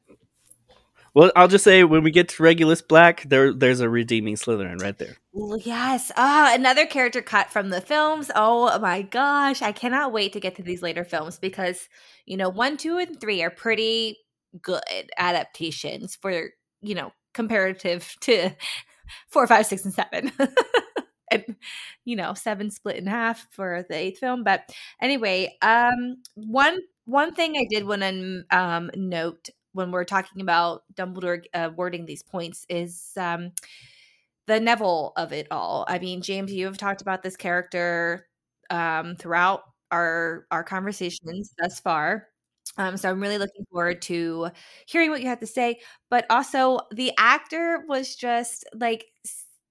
well, I'll just say when we get to Regulus Black, there there's a redeeming Slytherin right there. Yes. Ah, oh, another character cut from the films. Oh my gosh. I cannot wait to get to these later films because, you know, one, two, and three are pretty good adaptations for you know comparative to four, five, six, and seven. and you know, seven split in half for the eighth film. But anyway, um, one one thing I did want to um, note when we're talking about Dumbledore uh, wording these points is um, the Neville of it all. I mean, James, you have talked about this character um, throughout our our conversations thus far. Um, so I'm really looking forward to hearing what you have to say. But also, the actor was just like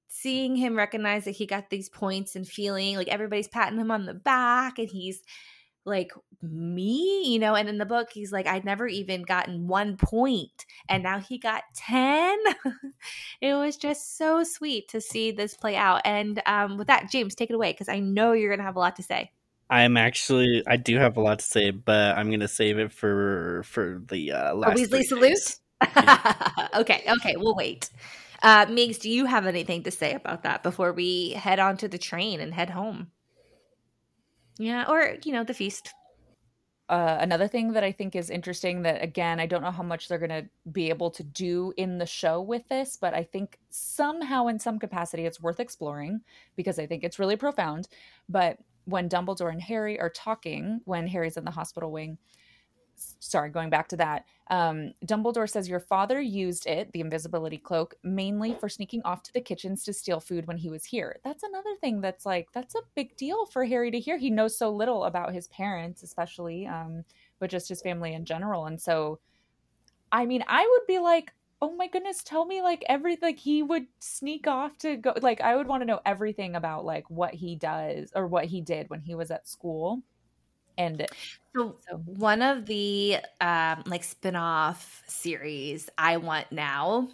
seeing him recognize that he got these points and feeling like everybody's patting him on the back and he's like me you know and in the book he's like i'd never even gotten one point and now he got 10 it was just so sweet to see this play out and um, with that james take it away because i know you're gonna have a lot to say I'm actually I do have a lot to say, but I'm gonna save it for for the uh, last. Weasley salute. okay, okay, we'll wait. Uh, Megs, do you have anything to say about that before we head on to the train and head home? Yeah, or you know, the feast. Uh, another thing that I think is interesting that again, I don't know how much they're going to be able to do in the show with this, but I think somehow in some capacity it's worth exploring because I think it's really profound. But when Dumbledore and Harry are talking when Harry's in the hospital wing. Sorry, going back to that. Um, Dumbledore says your father used it, the invisibility cloak, mainly for sneaking off to the kitchens to steal food when he was here. That's another thing that's like, that's a big deal for Harry to hear. He knows so little about his parents, especially um, but just his family in general. And so, I mean, I would be like, oh my goodness, tell me like everything. Like he would sneak off to go. Like I would want to know everything about like what he does or what he did when he was at school. And so, so. one of the um, like spin-off series I want now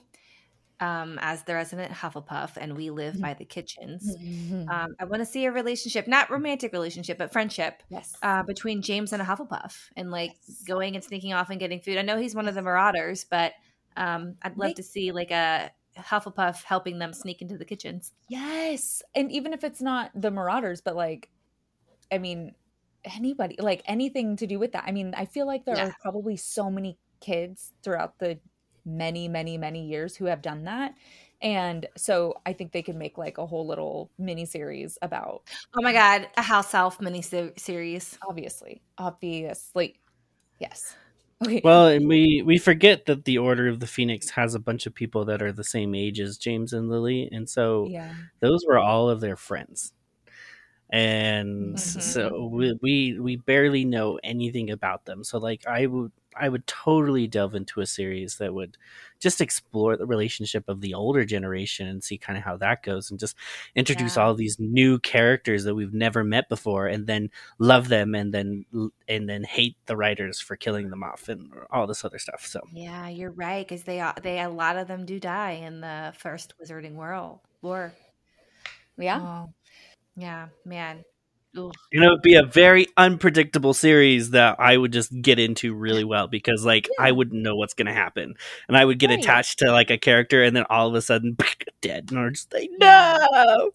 um, as the resident Hufflepuff, and we live mm-hmm. by the kitchens. Mm-hmm. Um, I want to see a relationship, not romantic relationship, but friendship, yes, uh, between James and a Hufflepuff, and like yes. going and sneaking off and getting food. I know he's one of the Marauders, but um, I'd love to see like a Hufflepuff helping them sneak into the kitchens. Yes, and even if it's not the Marauders, but like, I mean, anybody, like anything to do with that. I mean, I feel like there yeah. are probably so many kids throughout the many, many, many years who have done that. And so I think they could make like a whole little mini series about. Oh my God, a house elf mini series. Obviously. Obviously. Yes. Okay. Well, and we we forget that the Order of the Phoenix has a bunch of people that are the same age as James and Lily, and so yeah. those were all of their friends. And mm-hmm. so we, we we barely know anything about them. So like I would I would totally delve into a series that would just explore the relationship of the older generation and see kind of how that goes and just introduce yeah. all these new characters that we've never met before and then love them and then and then hate the writers for killing them off and all this other stuff so yeah you're right because they uh, they a lot of them do die in the first wizarding world war yeah oh. yeah man Ugh. You know, it'd be a very unpredictable series that I would just get into really well because, like, yeah. I wouldn't know what's gonna happen, and I would get right. attached to like a character, and then all of a sudden, dead, and I'm just like, no.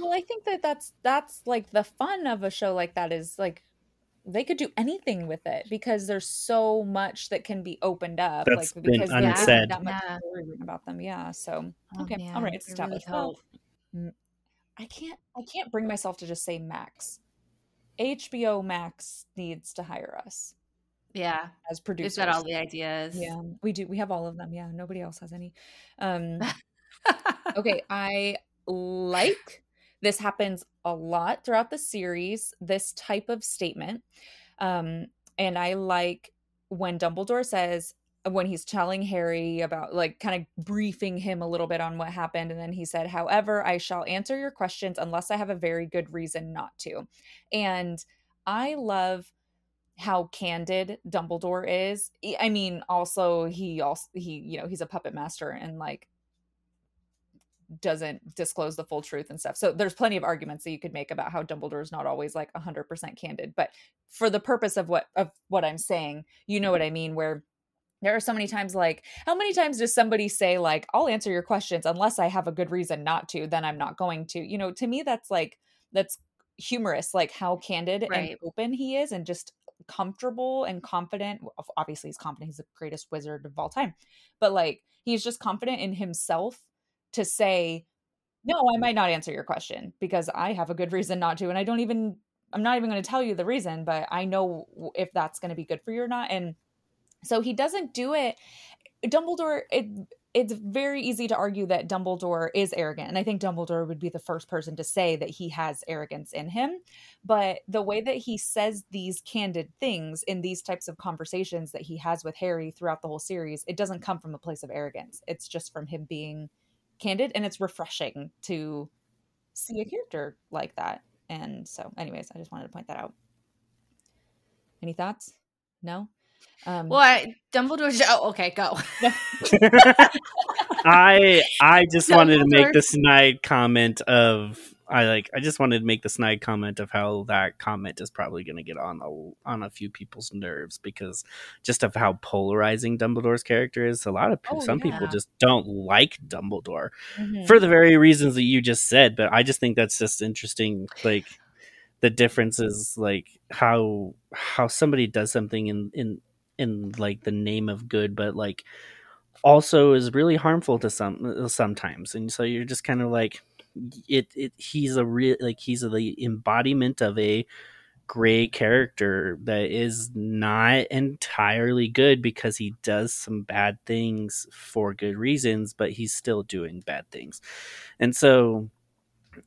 Well, I think that that's that's like the fun of a show like that is like they could do anything with it because there's so much that can be opened up. That's like because been unsaid. That much yeah. about them. Yeah. So oh, okay, man, all right, it's really well, I can't I can't bring myself to just say Max. HBO Max needs to hire us. Yeah. As producers. We've got all the ideas. Yeah. We do. We have all of them. Yeah. Nobody else has any. Um okay. I like this happens a lot throughout the series, this type of statement. Um, and I like when Dumbledore says, when he's telling Harry about like kind of briefing him a little bit on what happened. And then he said, However, I shall answer your questions unless I have a very good reason not to. And I love how candid Dumbledore is. I mean, also he also he, you know, he's a puppet master and like doesn't disclose the full truth and stuff. So there's plenty of arguments that you could make about how Dumbledore is not always like 100% candid, but for the purpose of what of what I'm saying, you know what I mean where there are so many times like how many times does somebody say like i'll answer your questions unless i have a good reason not to then i'm not going to you know to me that's like that's humorous like how candid right. and open he is and just comfortable and confident obviously he's confident he's the greatest wizard of all time but like he's just confident in himself to say no i might not answer your question because i have a good reason not to and i don't even i'm not even going to tell you the reason but i know if that's going to be good for you or not and so he doesn't do it. Dumbledore, it, it's very easy to argue that Dumbledore is arrogant. And I think Dumbledore would be the first person to say that he has arrogance in him. But the way that he says these candid things in these types of conversations that he has with Harry throughout the whole series, it doesn't come from a place of arrogance. It's just from him being candid. And it's refreshing to see a character like that. And so, anyways, I just wanted to point that out. Any thoughts? No? Um, well, I, Dumbledore. Oh, okay, go. I I just wanted to make the snide comment of I like I just wanted to make the snide comment of how that comment is probably going to get on a, on a few people's nerves because just of how polarizing Dumbledore's character is. A lot of oh, some yeah. people just don't like Dumbledore mm-hmm. for the very reasons that you just said. But I just think that's just interesting. Like the difference is like how how somebody does something in in in like the name of good, but like also is really harmful to some sometimes. And so you're just kind of like it, it he's a real like he's the embodiment of a gray character that is not entirely good because he does some bad things for good reasons, but he's still doing bad things. And so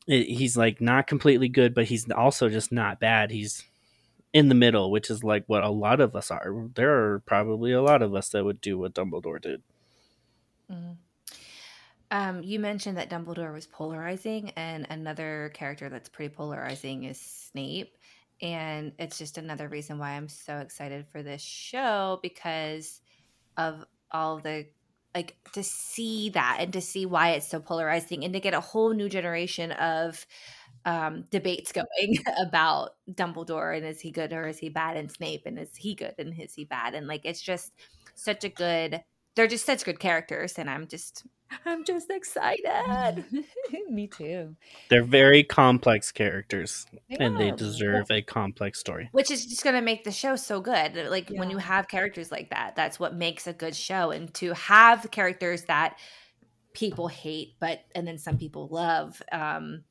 it, he's like not completely good, but he's also just not bad. He's in the middle, which is like what a lot of us are. There are probably a lot of us that would do what Dumbledore did. Mm. Um, you mentioned that Dumbledore was polarizing, and another character that's pretty polarizing is Snape. And it's just another reason why I'm so excited for this show because of all the like to see that and to see why it's so polarizing and to get a whole new generation of um, debates going about Dumbledore and is he good or is he bad and Snape and is he good and is he bad and like it's just such a good they're just such good characters and I'm just I'm just excited. Me too. They're very complex characters they and they deserve a complex story. Which is just going to make the show so good. Like yeah. when you have characters like that, that's what makes a good show and to have characters that people hate but and then some people love um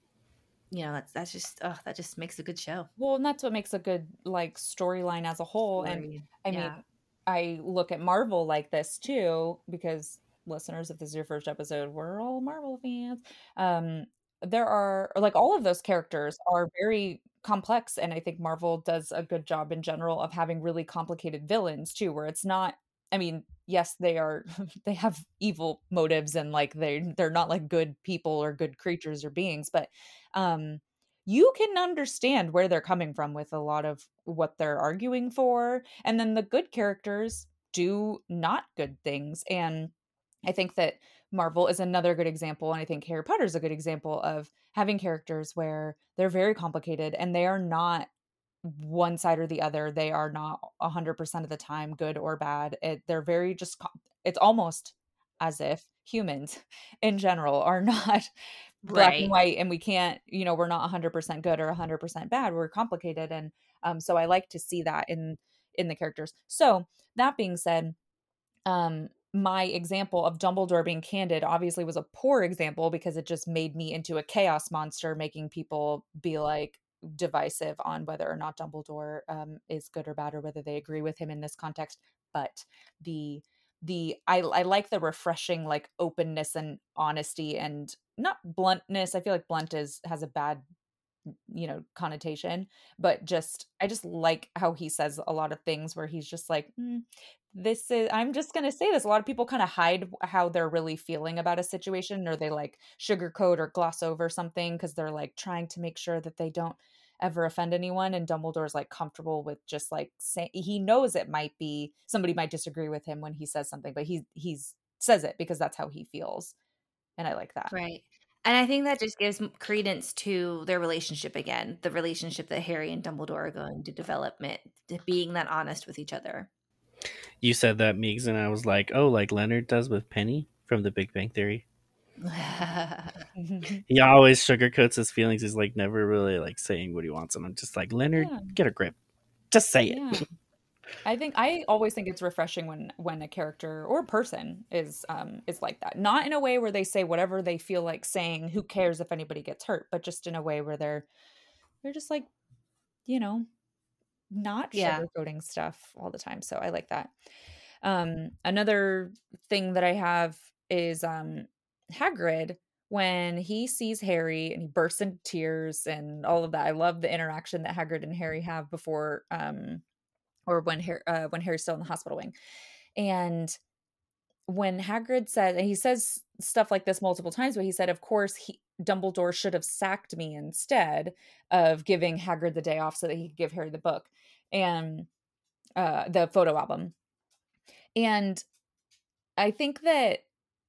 you know that's that's just oh that just makes a good show well and that's what makes a good like storyline as a whole Story. and i yeah. mean i look at marvel like this too because listeners if this is your first episode we're all marvel fans um there are like all of those characters are very complex and i think marvel does a good job in general of having really complicated villains too where it's not i mean yes they are they have evil motives and like they they're not like good people or good creatures or beings but um you can understand where they're coming from with a lot of what they're arguing for and then the good characters do not good things and i think that marvel is another good example and i think harry potter is a good example of having characters where they're very complicated and they are not one side or the other. They are not 100% of the time good or bad. It, they're very just, it's almost as if humans in general are not black right. and white and we can't, you know, we're not 100% good or 100% bad. We're complicated. And um, so I like to see that in, in the characters. So that being said, um, my example of Dumbledore being candid obviously was a poor example because it just made me into a chaos monster, making people be like, divisive on whether or not Dumbledore um, is good or bad or whether they agree with him in this context. But the the I, I like the refreshing like openness and honesty and not bluntness. I feel like blunt is has a bad you know connotation but just i just like how he says a lot of things where he's just like mm, this is i'm just going to say this. A lot of people kind of hide how they're really feeling about a situation or they like sugarcoat or gloss over something because they're like trying to make sure that they don't ever offend anyone and dumbledore's like comfortable with just like saying he knows it might be somebody might disagree with him when he says something but he he's says it because that's how he feels and i like that. Right and I think that just gives credence to their relationship again, the relationship that Harry and Dumbledore are going to develop, to being that honest with each other. You said that, Meeks, and I was like, oh, like Leonard does with Penny from The Big Bang Theory. he always sugarcoats his feelings. He's like never really like saying what he wants, and I'm just like, Leonard, yeah. get a grip. Just say it. I think I always think it's refreshing when when a character or person is um is like that. Not in a way where they say whatever they feel like saying, who cares if anybody gets hurt, but just in a way where they're they're just like, you know, not yeah. sugarcoating stuff all the time. So I like that. Um another thing that I have is um Hagrid when he sees Harry and he bursts into tears and all of that. I love the interaction that Hagrid and Harry have before um or when Harry, uh, when Harry's still in the hospital wing. And when Hagrid said, and he says stuff like this multiple times, but he said, of course, he, Dumbledore should have sacked me instead of giving Hagrid the day off so that he could give Harry the book and uh, the photo album. And I think that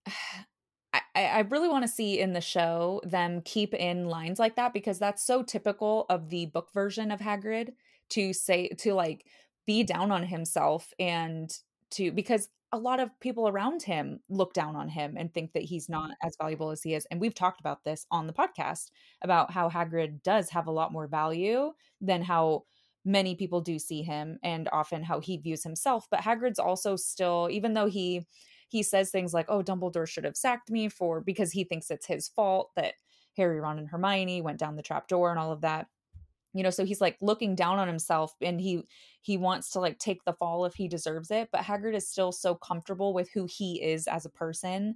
I, I really want to see in the show them keep in lines like that because that's so typical of the book version of Hagrid to say to like be down on himself and to because a lot of people around him look down on him and think that he's not mm-hmm. as valuable as he is. And we've talked about this on the podcast about how Hagrid does have a lot more value than how many people do see him and often how he views himself. But Hagrid's also still, even though he he says things like, "Oh, Dumbledore should have sacked me for because he thinks it's his fault that Harry, Ron, and Hermione went down the trap door and all of that." You know so he's like looking down on himself and he he wants to like take the fall if he deserves it but Hagrid is still so comfortable with who he is as a person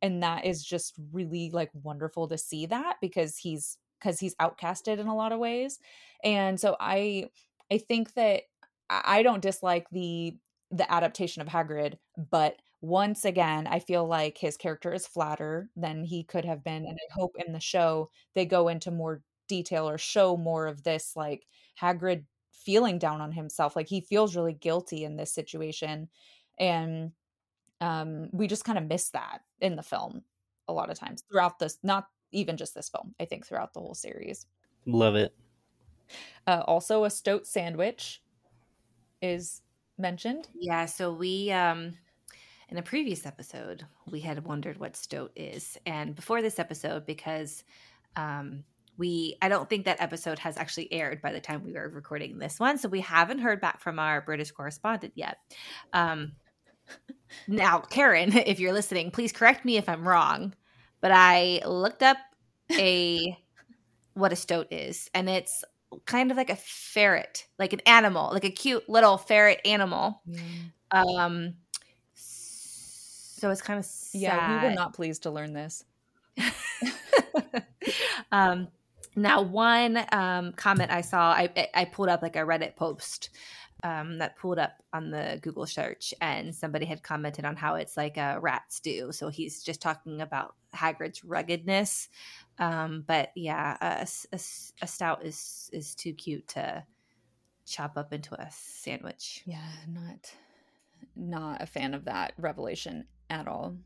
and that is just really like wonderful to see that because he's because he's outcasted in a lot of ways and so i I think that I don't dislike the the adaptation of Hagrid, but once again, I feel like his character is flatter than he could have been. And I hope in the show they go into more detail or show more of this, like Hagrid feeling down on himself. Like he feels really guilty in this situation. And um, we just kind of miss that in the film a lot of times throughout this, not even just this film, I think throughout the whole series. Love it. Uh, also, a stoat sandwich is mentioned. Yeah, so we um in a previous episode, we had wondered what stoat is. And before this episode, because um, we, I don't think that episode has actually aired by the time we were recording this one. So we haven't heard back from our British correspondent yet. Um, now, Karen, if you're listening, please correct me if I'm wrong. But I looked up a what a stoat is, and it's kind of like a ferret, like an animal, like a cute little ferret animal. Um, so it's kind of sad. Yeah, we were not pleased to learn this. um, now, one um, comment I saw, I, I pulled up like a Reddit post um, that pulled up on the Google search, and somebody had commented on how it's like a rat stew. So he's just talking about Hagrid's ruggedness. Um, but yeah, a, a, a stoat is is too cute to chop up into a sandwich. Yeah, not not a fan of that revelation at all.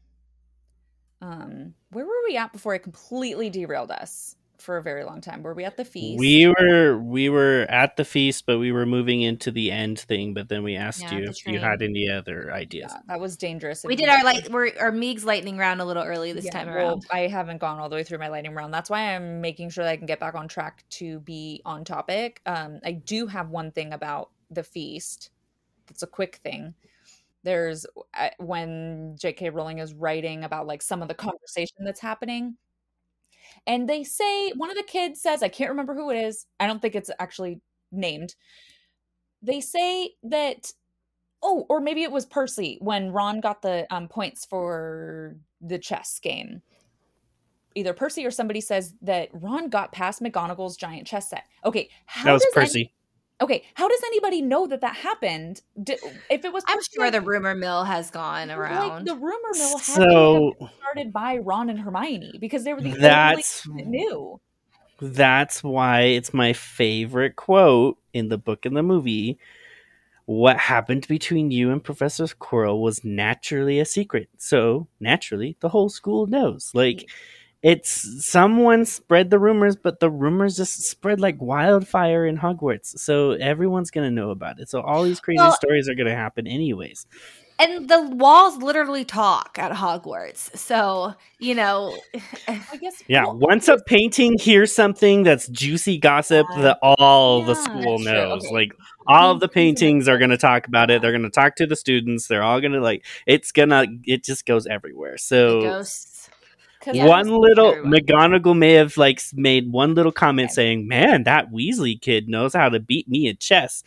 Um, where were we at before it completely derailed us for a very long time? Were we at the feast? We were we were at the feast, but we were moving into the end thing. But then we asked yeah, you if you had any other ideas. Yeah, that was dangerous. We did our light we're our Megs lightning round a little early this yeah, time around. Well, I haven't gone all the way through my lightning round. That's why I'm making sure that I can get back on track to be on topic. Um, I do have one thing about the feast. It's a quick thing there's uh, when J.K. Rowling is writing about like some of the conversation that's happening. And they say one of the kids says, I can't remember who it is. I don't think it's actually named. They say that oh, or maybe it was Percy when Ron got the um, points for the chess game. Either Percy or somebody says that Ron got past McGonagall's giant chess set. Okay, that was Percy. Any- Okay, how does anybody know that that happened? Did, if it was, I'm sure the rumor mill has gone around. Like the rumor mill so started by Ron and Hermione because they were the that's, only that knew. That's why it's my favorite quote in the book and the movie. What happened between you and Professor Quirrell was naturally a secret. So naturally, the whole school knows. Like it's someone spread the rumors, but the rumors just spread like wildfire in Hogwarts. So everyone's gonna know about it. So all these crazy well, stories are gonna happen anyways. And the walls literally talk at Hogwarts. So, you know, I guess Yeah, well, once a painting hears something that's juicy gossip uh, that all yeah, the school knows. Okay. Like all of the paintings are going to talk about it. They're going to talk to the students. They're all going to like it's going to it just goes everywhere. So one little McGonagall may have like made one little comment okay. saying, "Man, that Weasley kid knows how to beat me at chess."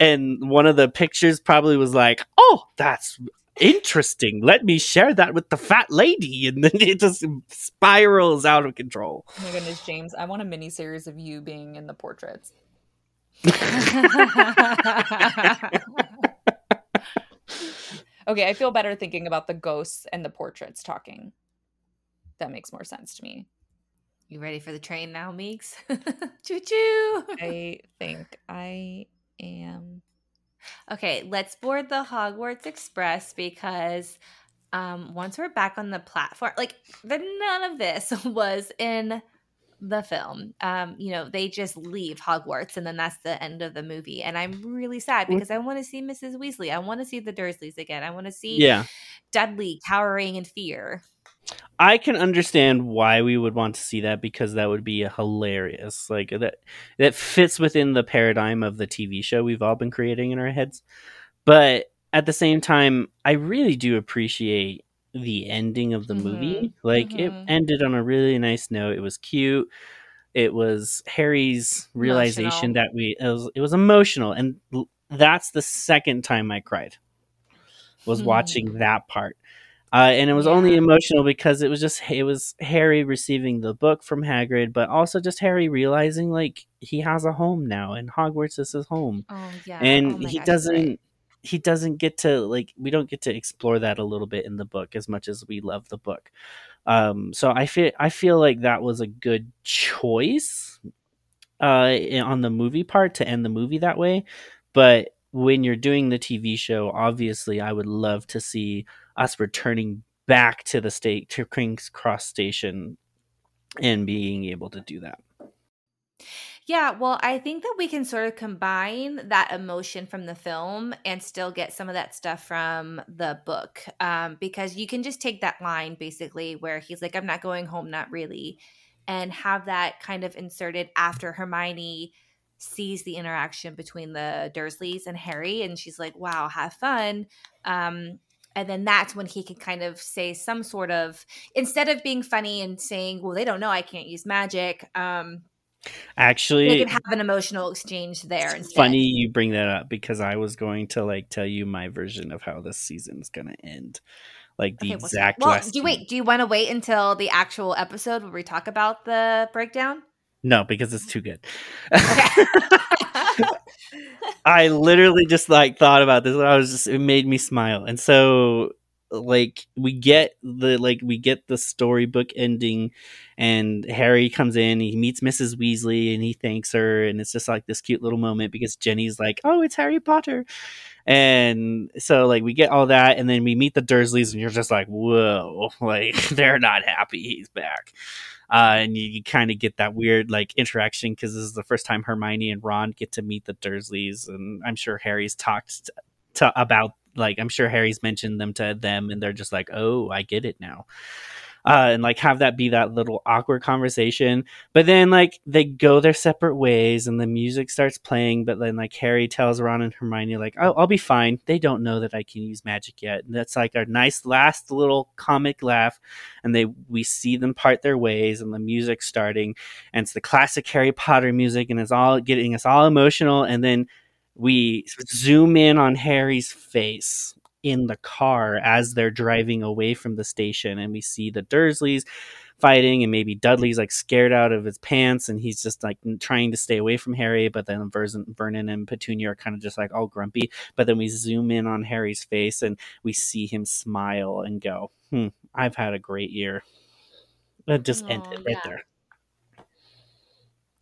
And one of the pictures probably was like, "Oh, that's interesting. Let me share that with the fat lady." And then it just spirals out of control. Oh my goodness, James, I want a mini series of you being in the portraits. okay, I feel better thinking about the ghosts and the portraits talking that makes more sense to me. You ready for the train now, Meeks? choo choo. I think I am. Okay, let's board the Hogwarts Express because um, once we're back on the platform, like the, none of this was in the film. Um, you know, they just leave Hogwarts and then that's the end of the movie. And I'm really sad because I want to see Mrs. Weasley. I want to see the Dursleys again. I want to see yeah. Dudley cowering in fear. I can understand why we would want to see that because that would be hilarious. Like that that fits within the paradigm of the TV show we've all been creating in our heads. But at the same time, I really do appreciate the ending of the mm-hmm. movie. Like mm-hmm. it ended on a really nice note. It was cute. It was Harry's realization emotional. that we it was, it was emotional and that's the second time I cried. Was mm. watching that part Uh, and it was yeah. only emotional because it was just it was Harry receiving the book from Hagrid, but also just Harry realizing like he has a home now, and Hogwarts is his home. Oh yeah, and oh he gosh, doesn't. Right. He doesn't get to like we don't get to explore that a little bit in the book as much as we love the book. Um, so I feel I feel like that was a good choice uh, on the movie part to end the movie that way. But when you're doing the TV show, obviously, I would love to see us returning back to the state to King's Cross Station and being able to do that. Yeah, well, I think that we can sort of combine that emotion from the film and still get some of that stuff from the book. Um, because you can just take that line basically where he's like, I'm not going home, not really, and have that kind of inserted after Hermione sees the interaction between the Dursleys and Harry, and she's like, "Wow, have fun." Um, and then that's when he can kind of say some sort of instead of being funny and saying, "Well, they don't know I can't use magic." Um, Actually, they can have an emotional exchange there. It's funny you bring that up because I was going to like tell you my version of how this season is going to end like the okay, exact well do you wait do you want to wait until the actual episode where we talk about the breakdown no, because it's too good. I literally just like thought about this. I was just it made me smile. And so like we get the like we get the storybook ending and Harry comes in, he meets Mrs. Weasley and he thanks her and it's just like this cute little moment because Ginny's like, "Oh, it's Harry Potter." And so like we get all that and then we meet the Dursleys and you're just like, "Whoa, like they're not happy he's back." Uh, and you, you kind of get that weird like interaction because this is the first time Hermione and Ron get to meet the Dursleys, and I'm sure Harry's talked to, to about like I'm sure Harry's mentioned them to them, and they're just like, "Oh, I get it now." Uh, and like have that be that little awkward conversation. But then like they go their separate ways, and the music starts playing. But then like Harry tells Ron and Hermione like, "Oh, I'll be fine. They don't know that I can use magic yet." And that's like our nice last little comic laugh. And they we see them part their ways, and the music starting, and it's the classic Harry Potter music, and it's all getting us all emotional. And then we zoom in on Harry's face in the car as they're driving away from the station and we see the Dursleys fighting and maybe Dudley's like scared out of his pants and he's just like trying to stay away from Harry but then Vernon and Petunia are kind of just like all grumpy but then we zoom in on Harry's face and we see him smile and go hmm I've had a great year that just oh, ended right yeah. there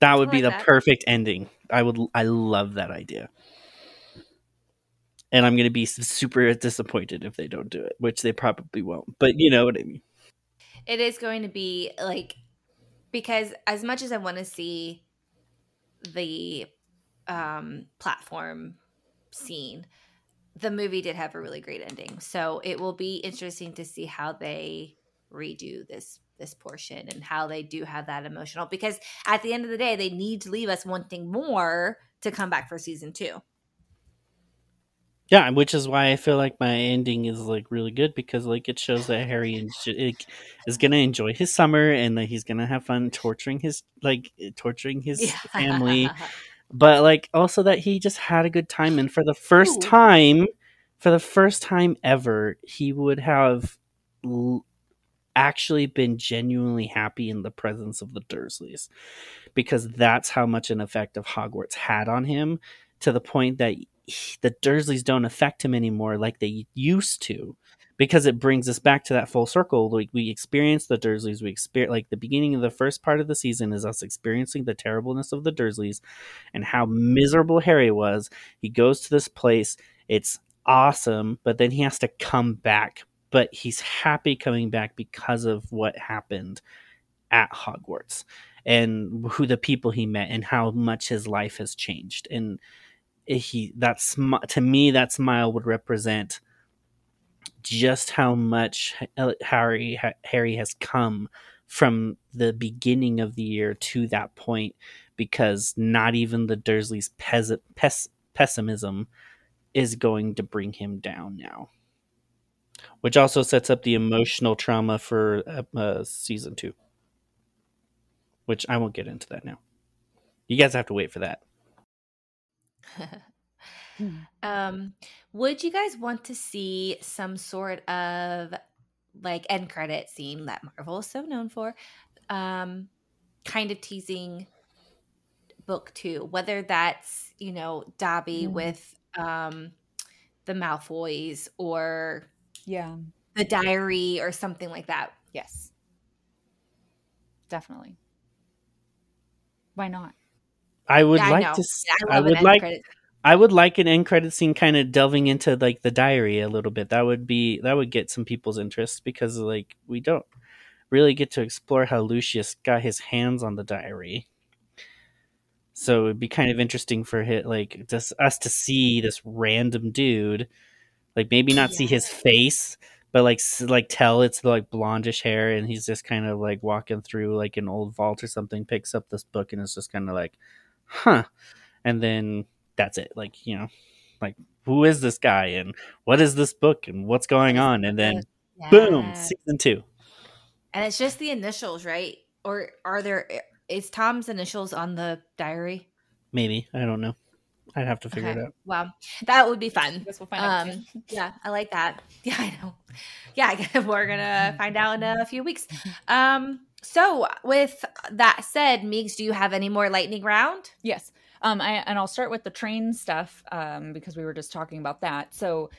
that would like be the that. perfect ending I would I love that idea and I'm going to be super disappointed if they don't do it, which they probably won't. But you know what I mean. It is going to be like because as much as I want to see the um platform scene, the movie did have a really great ending. So it will be interesting to see how they redo this this portion and how they do have that emotional because at the end of the day they need to leave us wanting more to come back for season 2. Yeah, which is why I feel like my ending is like really good because like it shows that Harry is gonna enjoy his summer and that he's gonna have fun torturing his like eh, torturing his yeah. family, but like also that he just had a good time and for the first Ooh. time, for the first time ever, he would have l- actually been genuinely happy in the presence of the Dursleys because that's how much an effect of Hogwarts had on him to the point that the Dursleys don't affect him anymore like they used to because it brings us back to that full circle. Like we experience the Dursleys, we experience like the beginning of the first part of the season is us experiencing the terribleness of the Dursleys and how miserable Harry was. He goes to this place, it's awesome, but then he has to come back. But he's happy coming back because of what happened at Hogwarts and who the people he met and how much his life has changed. And he that sm- to me that smile would represent just how much Harry Harry has come from the beginning of the year to that point because not even the Dursleys' pes- pes- pessimism is going to bring him down now. Which also sets up the emotional trauma for uh, uh, season two. Which I won't get into that now. You guys have to wait for that. um, would you guys want to see some sort of like end credit scene that Marvel is so known for, um, kind of teasing book two, whether that's you know Dobby mm. with um, the Malfoys or yeah the diary or something like that. Yes, definitely. Why not? I would yeah, like I to. I, I would like. Credit. I would like an end credit scene kind of delving into like the diary a little bit. That would be that would get some people's interest because like we don't really get to explore how Lucius got his hands on the diary. So it'd be kind of interesting for hit like just us to see this random dude, like maybe not yeah. see his face, but like like tell it's like blondish hair, and he's just kind of like walking through like an old vault or something, picks up this book, and it's just kind of like, huh, and then that's it. Like you know, like who is this guy and what is this book and what's going on, and then yeah. boom, season two. And it's just the initials, right? Or are there is Tom's initials on the diary? Maybe I don't know. I'd have to figure okay. it out. Wow, that would be fun. We'll um, yeah, I like that. Yeah, I know. Yeah, we're gonna find out in a few weeks. Um, so with that said, Meeks, do you have any more lightning round? Yes. Um, I, and I'll start with the train stuff um, because we were just talking about that. So,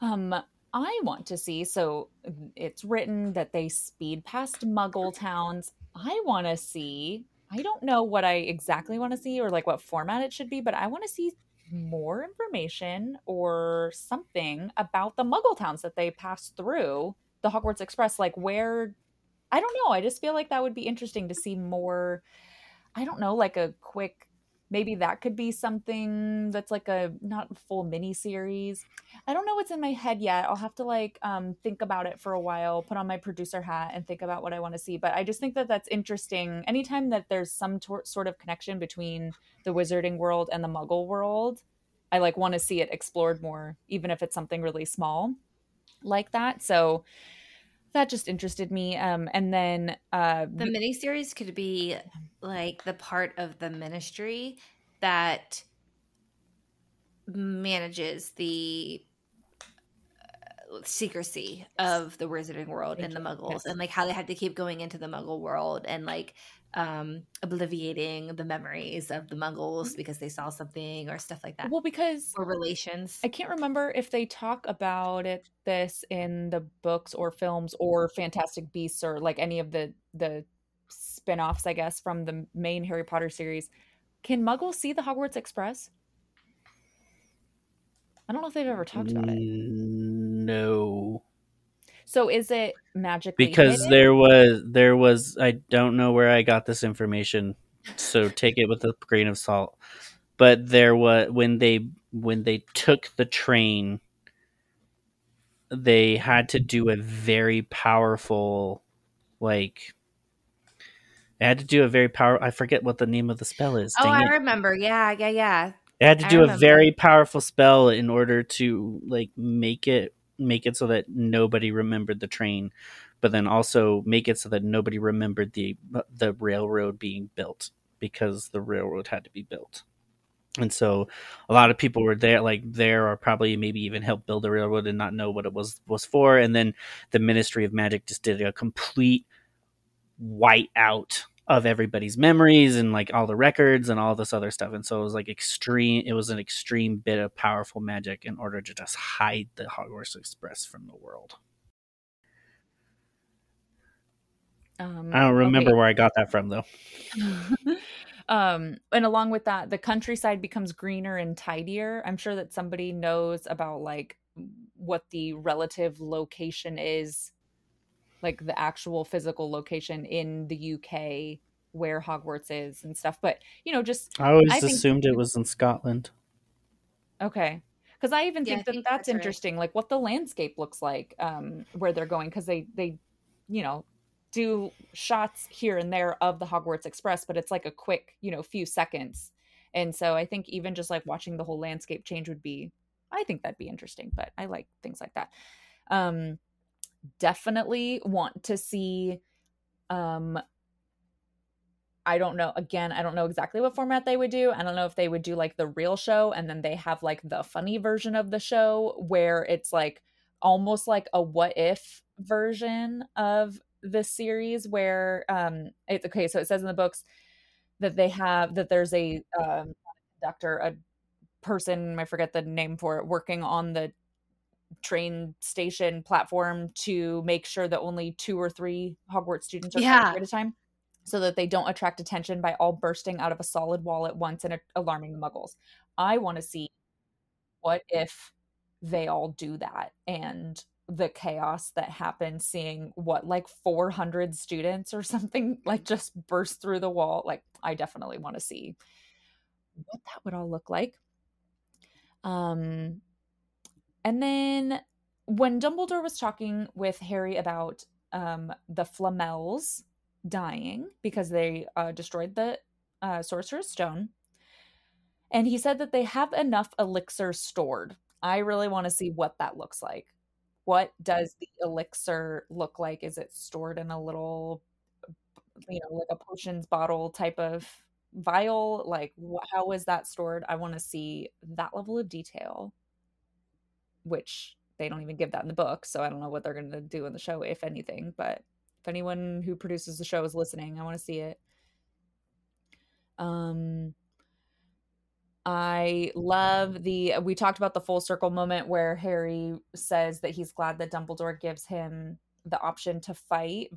um, I want to see. So it's written that they speed past Muggle towns. I want to see. I don't know what I exactly want to see or like what format it should be, but I want to see more information or something about the Muggle towns that they pass through the Hogwarts Express. Like where, I don't know. I just feel like that would be interesting to see more. I don't know, like a quick maybe that could be something that's like a not full mini series i don't know what's in my head yet i'll have to like um, think about it for a while put on my producer hat and think about what i want to see but i just think that that's interesting anytime that there's some sort of connection between the wizarding world and the muggle world i like want to see it explored more even if it's something really small like that so that just interested me. Um, and then uh, the miniseries could be like the part of the ministry that manages the uh, secrecy of the wizarding world and the muggles yes. and like how they had to keep going into the muggle world and like um obliviating the memories of the muggles because they saw something or stuff like that well because or relations. I can't remember if they talk about it this in the books or films or fantastic beasts or like any of the the spin-offs i guess from the main harry potter series. Can muggles see the hogwarts express? I don't know if they've ever talked about it. No so is it magically because hidden? there was there was I don't know where I got this information, so take it with a grain of salt. But there was when they when they took the train, they had to do a very powerful, like they had to do a very power. I forget what the name of the spell is. Oh, I it. remember. Yeah, yeah, yeah. They had to I do a very powerful spell in order to like make it make it so that nobody remembered the train, but then also make it so that nobody remembered the the railroad being built because the railroad had to be built. And so a lot of people were there like there or probably maybe even helped build the railroad and not know what it was was for and then the Ministry of Magic just did a complete white out of everybody's memories and like all the records and all this other stuff. And so it was like extreme. It was an extreme bit of powerful magic in order to just hide the Hogwarts Express from the world. Um, I don't remember okay. where I got that from though. um, and along with that, the countryside becomes greener and tidier. I'm sure that somebody knows about like what the relative location is like the actual physical location in the UK where Hogwarts is and stuff. But you know, just I always I assumed think, it was in Scotland. Okay, because I even yeah, think I that think that's, that's interesting, right. like what the landscape looks like um, where they're going, because they they you know do shots here and there of the Hogwarts Express, but it's like a quick you know few seconds. And so I think even just like watching the whole landscape change would be, I think that'd be interesting. But I like things like that. Um, definitely want to see um I don't know. Again, I don't know exactly what format they would do. I don't know if they would do like the real show and then they have like the funny version of the show where it's like almost like a what if version of the series where um it's okay so it says in the books that they have that there's a um conductor a person i forget the name for it working on the train station platform to make sure that only two or three hogwarts students are Yeah. at a time so that they don't attract attention by all bursting out of a solid wall at once and a- alarming the muggles i want to see what if they all do that and the chaos that happens seeing what like 400 students or something like just burst through the wall like i definitely want to see what that would all look like um and then when dumbledore was talking with harry about um the flamels dying because they uh, destroyed the uh, sorcerer's stone and he said that they have enough elixir stored I really want to see what that looks like. What does the elixir look like? Is it stored in a little, you know, like a potions bottle type of vial? Like, wh- how is that stored? I want to see that level of detail, which they don't even give that in the book. So I don't know what they're going to do in the show, if anything. But if anyone who produces the show is listening, I want to see it. Um, I love the we talked about the full circle moment where Harry says that he's glad that Dumbledore gives him the option to fight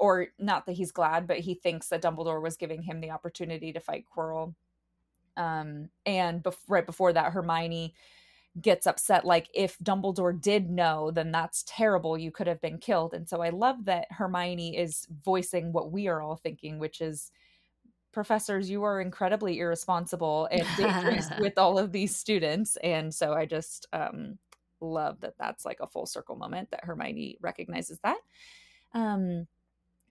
or not that he's glad but he thinks that Dumbledore was giving him the opportunity to fight Quirrell. Um and bef- right before that Hermione gets upset like if Dumbledore did know then that's terrible you could have been killed. And so I love that Hermione is voicing what we are all thinking which is professors you are incredibly irresponsible and dangerous with all of these students. And so i just um love that that's like a full circle moment that hermione recognizes that. Um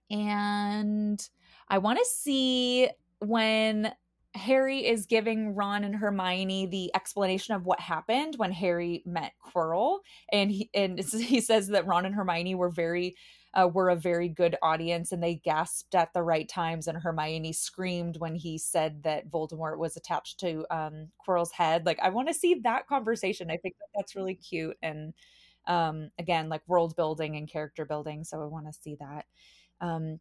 and i want to see when harry is giving ron and hermione the explanation of what happened when harry met quirrell. And he and he says that ron and hermione were very uh, were a very good audience and they gasped at the right times. And hermione screamed when he said that voldemort was attached to um, quirrell's head. Like i want to see that conversation. I think that that's really cute. And um, again like world building and character building. So i want to see that. Um,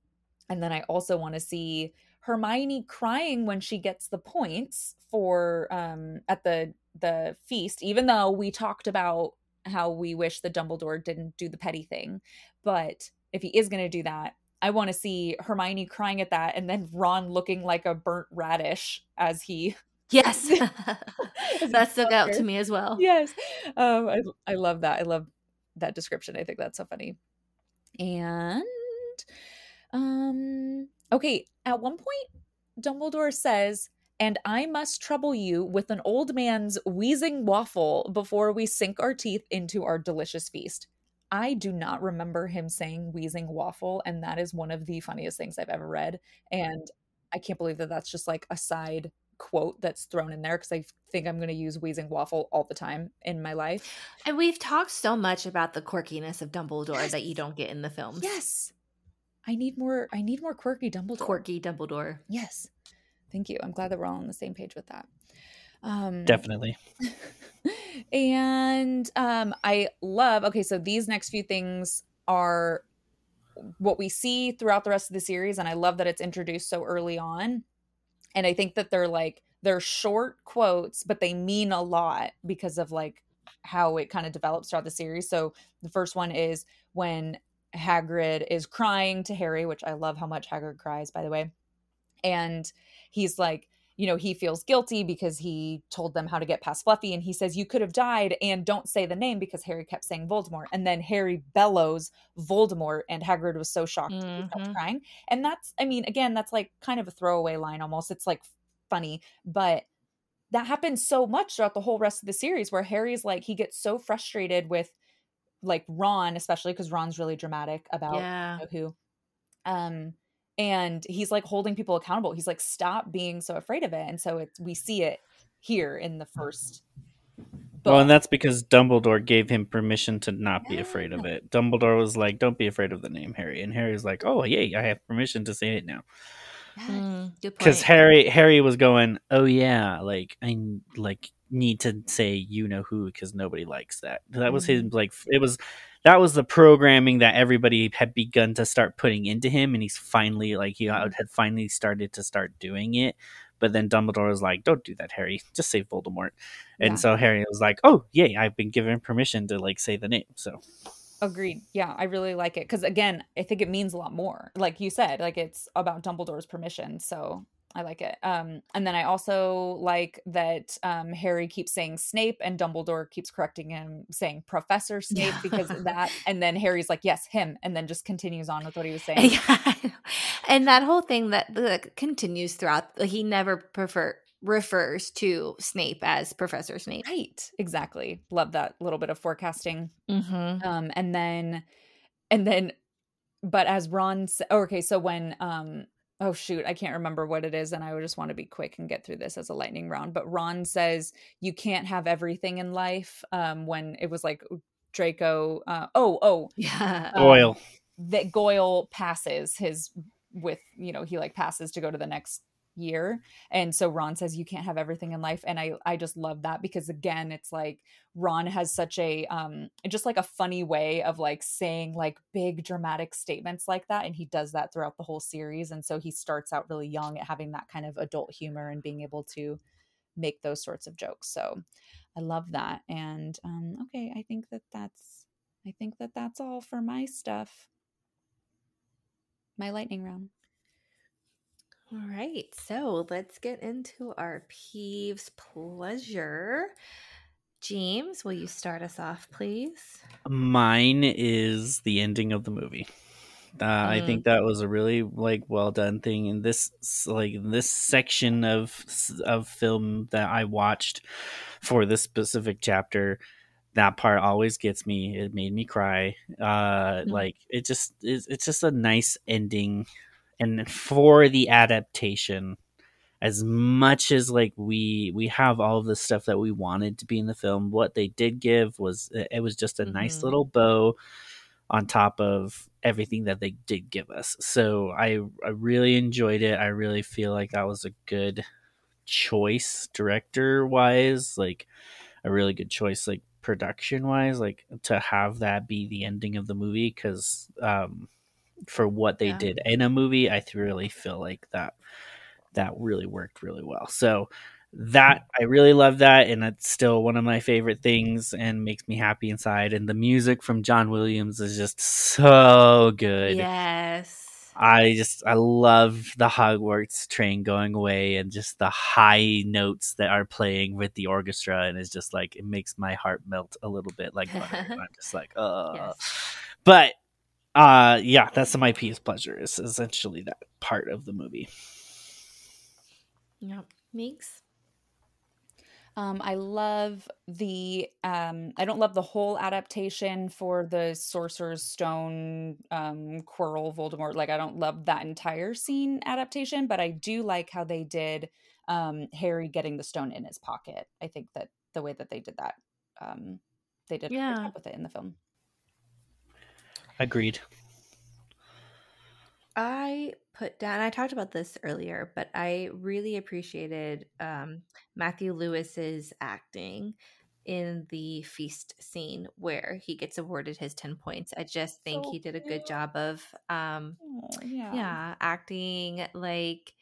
and then i also want to see hermione crying when she gets the points for um, at the the feast even though we talked about how we wish the dumbledore didn't do the petty thing but if he is going to do that, I want to see Hermione crying at that and then Ron looking like a burnt radish as he Yes. as that stuck out to me as well. Yes. Um I I love that. I love that description. I think that's so funny. And um okay, at one point Dumbledore says and I must trouble you with an old man's wheezing waffle before we sink our teeth into our delicious feast. I do not remember him saying wheezing waffle, and that is one of the funniest things I've ever read. And I can't believe that that's just like a side quote that's thrown in there because I think I'm going to use wheezing waffle all the time in my life. And we've talked so much about the quirkiness of Dumbledore that you don't get in the films. Yes, I need more. I need more quirky Dumbledore. Quirky Dumbledore. Yes, thank you. I'm glad that we're all on the same page with that. Um, Definitely. and um i love okay so these next few things are what we see throughout the rest of the series and i love that it's introduced so early on and i think that they're like they're short quotes but they mean a lot because of like how it kind of develops throughout the series so the first one is when hagrid is crying to harry which i love how much hagrid cries by the way and he's like you know, he feels guilty because he told them how to get past Fluffy. And he says, You could have died and don't say the name because Harry kept saying Voldemort. And then Harry bellows Voldemort, and Hagrid was so shocked he stopped Mhm. crying. And that's, I mean, again, that's like kind of a throwaway line almost. It's like funny, but that happens so much throughout the whole rest of the series where Harry's like, he gets so frustrated with like Ron, especially because Ron's really dramatic about Yeah. know who. Um, and he's like holding people accountable. He's like, stop being so afraid of it. And so it's we see it here in the first book. Well, and that's because Dumbledore gave him permission to not be afraid of it. Dumbledore was like, "Don't be afraid of the name Harry," and Harry's like, "Oh, yay! I have permission to say it now." Yes. Mm. Because Harry, Harry was going, "Oh yeah, like I like need to say you know who because nobody likes that. That was his Mhm. like it was that was the programming that everybody had begun to start putting into him, and he's finally like he had finally started to start doing it. But then Dumbledore was like, "Don't do that, Harry. Just say Voldemort." And Yeah. so Harry was like, "Oh, yay! I've been given permission to like say the name." So Agreed. Yeah, I really like it because again, I think it means a lot more. Like you said, like it's about Dumbledore's permission, so I like it. Um, and then I also like that um, Harry keeps saying Snape, and Dumbledore keeps correcting him, saying Professor Snape because of that. And then Harry's like, "Yes, him," and then just continues on with what he was saying. Yeah, and that whole thing that like, continues throughout. He never prefer refers to Snape as Professor Snape. Right. Exactly. Love that little bit of forecasting. Mm-hmm. Um, and then, and then, but as Ron, sa- oh, okay, so when, um, oh shoot, I can't remember what it is, and I would just want to be quick and get through this as a lightning round. But Ron says you can't have everything in life. Um, when it was like Draco, uh, oh, oh, Yeah. Um, Goyle. that Goyle passes his with, you know, he like passes to go to the next year. And so Ron says you can't have everything in life and I I just love that because again it's like Ron has such a um just like a funny way of like saying like big dramatic statements like that and he does that throughout the whole series and so he starts out really young at having that kind of adult humor and being able to make those sorts of jokes. So I love that and um okay, I think that that's I think that that's all for my stuff. My lightning round. All right, so let's get into our peeves pleasure. James, will you start us off, please? Mine is the ending of the movie. Uh, I Mm. think that was a really like well done thing in this like this section of of film that I watched for this specific chapter. That part always gets me. It made me cry. Uh, Mm. Like it just it's, it's just a nice ending, and for the adaptation, as much as like we we have all of the stuff that we wanted to be in the film, what they did give was it was just a nice Mhm. little bow on top of everything that they did give us. So I I really enjoyed it. I really feel like that was a good choice director wise, like a really good choice like production wise, like to have that be the ending of the movie cuz um for what they Yeah. did in a movie, I really feel like that that really worked really well. So that I really love that, and it's still one of my favorite things, and makes me happy inside. And the music from John Williams is just so good. Yes. I just I love the Hogwarts train going away, and just the high notes that are playing with the orchestra, and it's just like it makes my heart melt a little bit, like butter. I'm just like, uh. Yes. But uh, yeah, that's my piece pleasure is essentially that part of the movie. yeah Megs. Um, I love the. Um, I don't love the whole adaptation for the Sorcerer's Stone um, Quirrell Voldemort. Like, I don't love that entire scene adaptation, but I do like how they did um, Harry getting the stone in his pocket. I think that the way that they did that, um, they did Yeah. with it in the film. Agreed. I put down, I talked about this earlier, but I really appreciated um, Matthew Lewis's acting in the feast scene where he gets awarded his 10 points. I just think So he did a good job of, um, Oh, yeah. yeah, acting like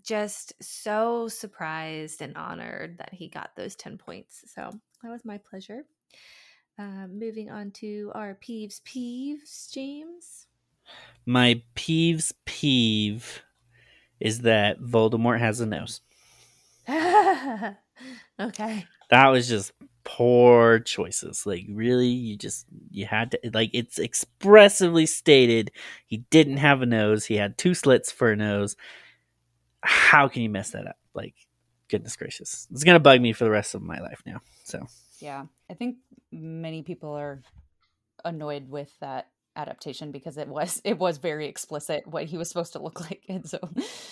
just so surprised and honored that he got those 10 points. So that was my pleasure. Uh, moving on to our peeves, peeves, James. My peeves peeve is that Voldemort has a nose. okay. That was just poor choices. Like really, you just you had to like it's expressively stated he didn't have a nose. He had two slits for a nose. How can you mess that up? Like goodness gracious. It's gonna bug me for the rest of my life now. So Yeah, I think many people are annoyed with that adaptation because it was it was very explicit what he was supposed to look like, and so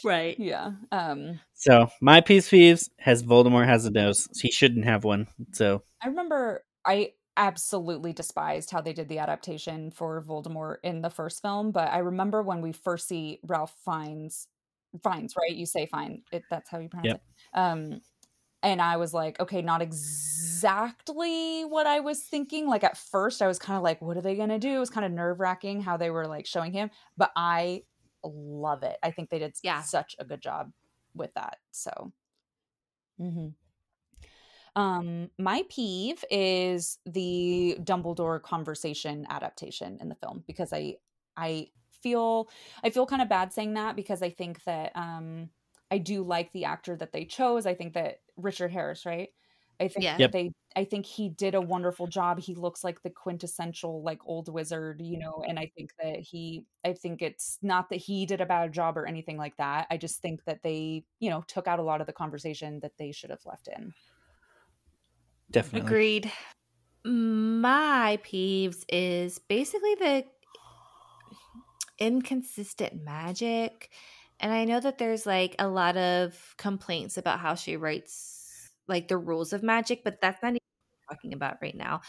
Right. yeah. Um, so my peeves peeves has Voldemort has a nose. He shouldn't have one. So I remember I absolutely despised how they did the adaptation for Voldemort in the first film, but I remember when we first see Ralph Fiennes, Fiennes, right? You say Fine, it, that's how you pronounce Yep. it. Um, and I was like, okay, not exactly what I was thinking. Like at first, I was kind of like, what are they gonna do? It was kind of nerve wracking how they were like showing him, but I love it. I think they did Yeah. such a good job with that. So, mm-hmm. um, my peeve is the Dumbledore conversation adaptation in the film because I I feel I feel kind of bad saying that because I think that um I do like the actor that they chose. I think that Richard Harris, right? I think Yeah. that Yep. they I think he did a wonderful job. He looks like the quintessential like old wizard, you know, and I think that he I think it's not that he did a bad job or anything like that. I just think that they, you know, took out a lot of the conversation that they should have left in. Definitely. Agreed. My peeves is basically the inconsistent magic. And I know that there's like a lot of complaints about how she writes like the rules of magic, but that's not even talking about right now.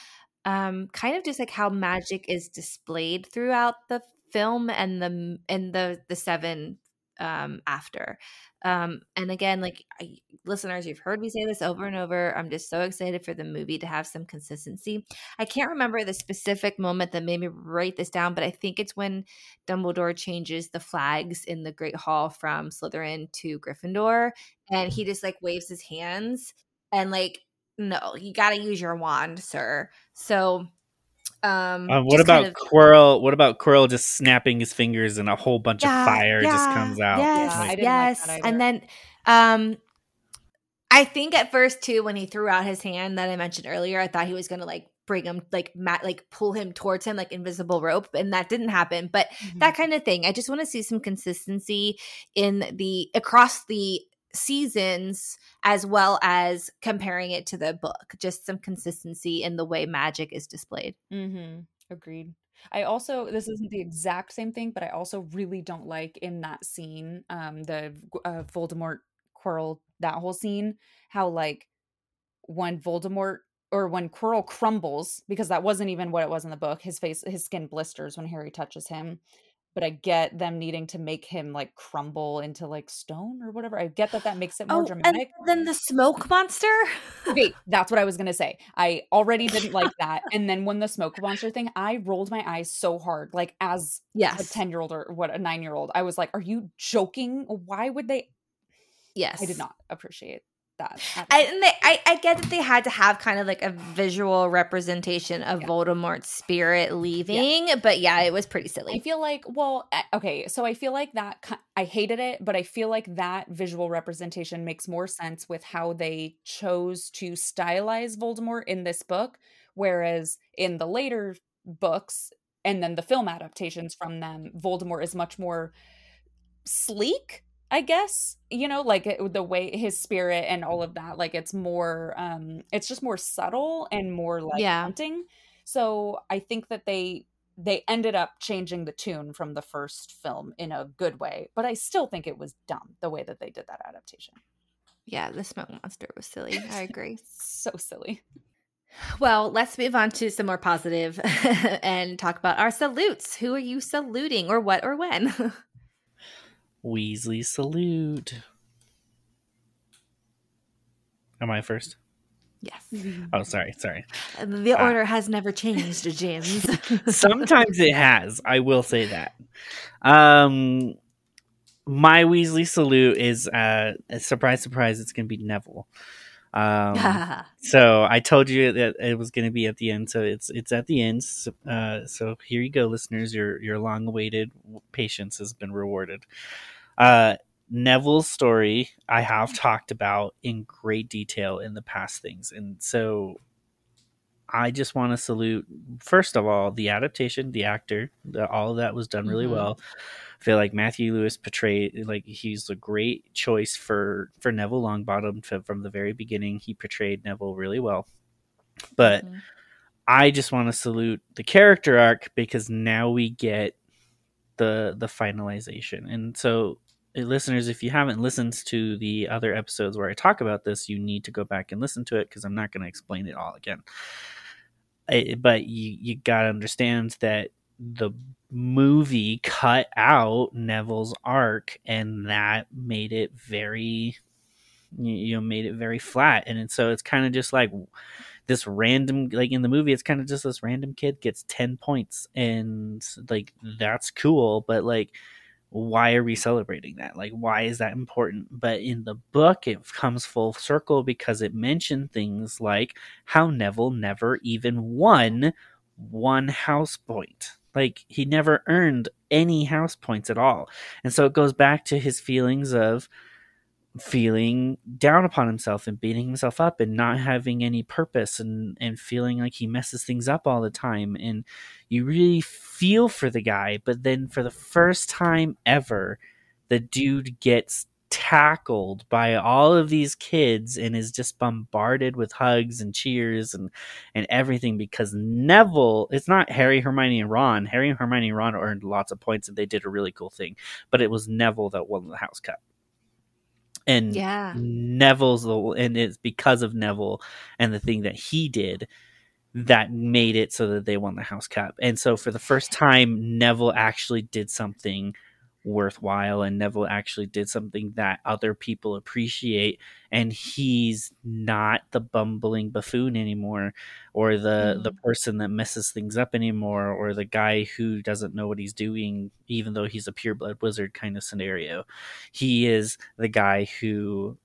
Um, kind of just like how magic is displayed throughout the film and the and the the seven um after. Um, and again, like I, listeners, you've heard me say this over and over. I'm just so excited for the movie to have some consistency. I can't remember the specific moment that made me write this down, but I think it's when Dumbledore changes the flags in the Great Hall from Slytherin to Gryffindor, and he just like waves his hands and like, no, you got to use your wand, sir. So, um, Um, what about kind of- Quirrell? What about Quirrell just snapping his fingers and a whole bunch of fire just comes out? Yes, Yeah, Like, didn't like yes. that either. and then um I think at first too when he threw out his hand that I mentioned earlier, I thought he was gonna like bring him like mat like pull him towards him like invisible rope, and that didn't happen. But that kind of thing. I just want to see some consistency in the across the seasons as well as comparing it to the book. Just some consistency in the way magic is displayed. Mm-hmm. Agreed. I also this isn't the exact same thing, but I also really don't like in that scene, um, the uh, Voldemort Quirrell that whole scene, how like when Voldemort or when Quirrell crumbles because that wasn't even what it was in the book. His face, his skin blisters when Harry touches him. But I get them needing to make him like crumble into like stone or whatever. I get that that makes it more dramatic. Oh, and then the smoke monster. okay, that's what I was gonna say. I already didn't like that, and then when the smoke monster thing, I rolled my eyes so hard, like as a ten year old or what a nine year old. I was like, "Are you joking? Why would they?" yes. I did not appreciate that. I, and they, I, I get that they had to have kind of like a visual representation of Yeah. Voldemort's spirit leaving, but yeah, it was pretty silly. I feel like, well, okay, so I feel like that I hated it, but I feel like that visual representation makes more sense with how they chose to stylize Voldemort in this book, whereas in the later books and then the film adaptations from them, Voldemort is much more sleek, I guess. You know, like the way his spirit and all of that, like it's more um it's just more subtle and more like Yeah. haunting. So I think that they they ended up changing the tune from the first film in a good way, but I still think it was dumb the way that they did that adaptation. Yeah, the smoke monster was silly. I agree. So silly. well, let's move on to some more positive and talk about our salutes. Who are you saluting, or what, or when? Weasley salute. Am I first? yes, Oh, sorry, sorry. the Ah. order has never changed, James. Sometimes it has. I will say that. Um, my Weasley salute is uh, a surprise, surprise. It's gonna be Neville. Um, so I told you that it was gonna be at the end. So it's it's at the end. So, uh, so here you go, listeners. Your your long awaited patience has been rewarded. Uh, Neville's story I have talked about in great detail in the past things, and so I just want to salute first of all the adaptation, the actor, the, all of that was done really Mhm. well. I feel like Matthew Lewis portrayed like he's a great choice for for Neville Longbottom f- from the very beginning. He portrayed Neville really well, but Mhm. I just want to salute the character arc because now we get the the finalization. And so listeners, if you haven't listened to the other episodes where I talk about this, you need to go back and listen to it because I'm not going to explain it all again. I, but you you got to understand that the movie cut out Neville's arc and that made it very you, know made it very flat and so it's kind of just like this random like in the movie it's kind of just this random kid gets 10 points and like that's cool but like why are we celebrating that? Like why is that important? But in the book it comes full circle because it mentioned things like how neville never even won one house point. Like he never earned any house points at all. And so it goes back to his feelings of feeling down upon himself and beating himself up and not having any purpose and and feeling like he messes things up all the time. And you really feel for the guy but then for the first time ever the dude gets tackled by all of these kids and is just bombarded with hugs and cheers and and everything because Neville it's not Harry Hermione and Ron. Harry and Hermione and Ron earned lots of points and they did a really cool thing but it was Neville that won the house cup and yeah. Neville's the and it's because of neville and the thing that he did that made it so that they won the house cup and so for the first time neville actually did something worthwhile and Neville actually did something that other people appreciate and he's not the bumbling buffoon anymore or the mm. the person that messes things up anymore or the guy who doesn't know what he's doing even though he's a pureblood wizard kind of scenario he is the guy who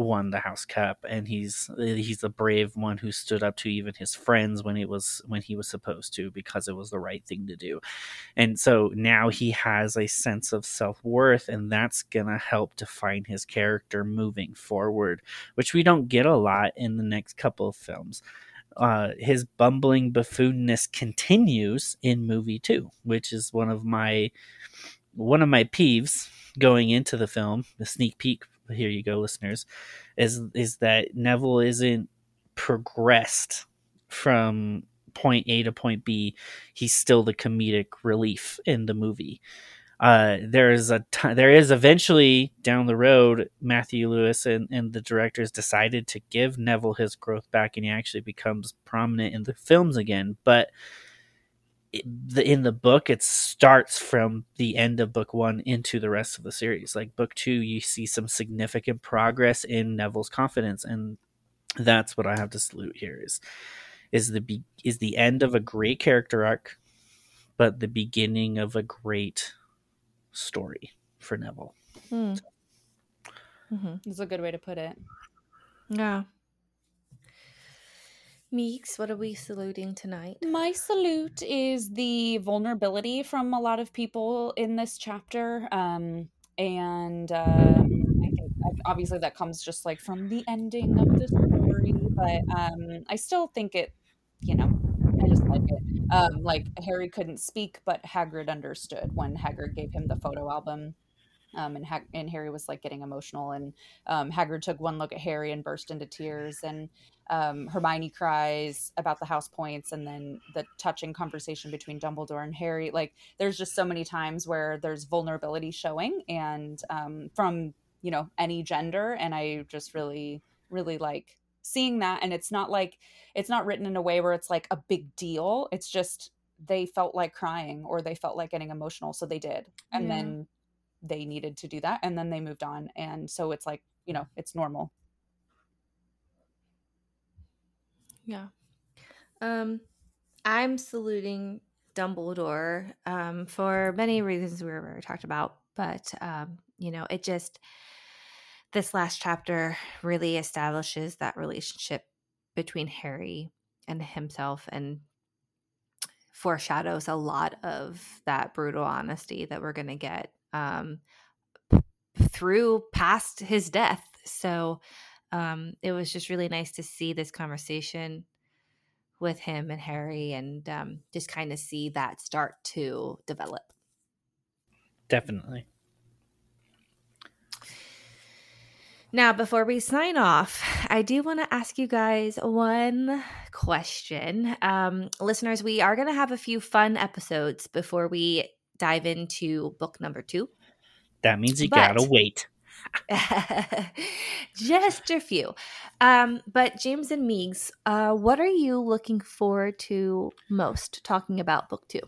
won the House Cup, and he's he's the brave one who stood up to even his friends when it was when he was supposed to because it was the right thing to do. And so now he has a sense of self worth, and that's gonna help define his character moving forward, which we don't get a lot in the next couple of films. Uh, his bumbling buffoonness continues in movie two, which is one of my one of my peeves going into the film, the sneak peek here you go, listeners, is is that Neville isn't progressed from point A to point B. He's still the comedic relief in the movie. Uh, there is a t- there is eventually down the road Matthew Lewis and, and the directors decided to give Neville his growth back and he actually becomes prominent in the films again but in the book it starts from the end of book one into the rest of the series like book two you see some significant progress in neville's confidence and that's what i have to salute here is is the be, is the end of a great character arc but the beginning of a great story for neville hmm. mm-hmm. that's a good way to put it yeah Megs, what are we saluting tonight? My salute is the vulnerability from a lot of people in this chapter. Um, and uh, I think obviously that comes just like from the ending of the story, but um, I still think it, you know, I just like it. Um, like Harry couldn't speak, but Hagrid understood when Hagrid gave him the photo album. Um, and, ha- and Harry was like getting emotional, and um, Hagrid took one look at Harry and burst into tears. And um, Hermione cries about the house points, and then the touching conversation between Dumbledore and Harry. Like, there's just so many times where there's vulnerability showing, and um, from you know any gender, and I just really, really like seeing that. And it's not like it's not written in a way where it's like a big deal. It's just they felt like crying or they felt like getting emotional, so they did, and yeah. then they needed to do that, and then they moved on, and so it's like you know it's normal Yeah. Um, I'm saluting Dumbledore um, for many reasons we already talked about, but um, you know, it just this last chapter really establishes that relationship between Harry and himself and foreshadows a lot of that brutal honesty that we're going to get um, through past his death. So um, it was just really nice to see this conversation with him and Harry and um, just kind of see that start to develop. Definitely. Now, before we sign off, I do want to ask you guys one question. Um, listeners, we are going to have a few fun episodes before we dive into book number two. That means you but, gotta wait. Just a few. Um, but James and Megs, uh, what are you looking forward to most talking about book two?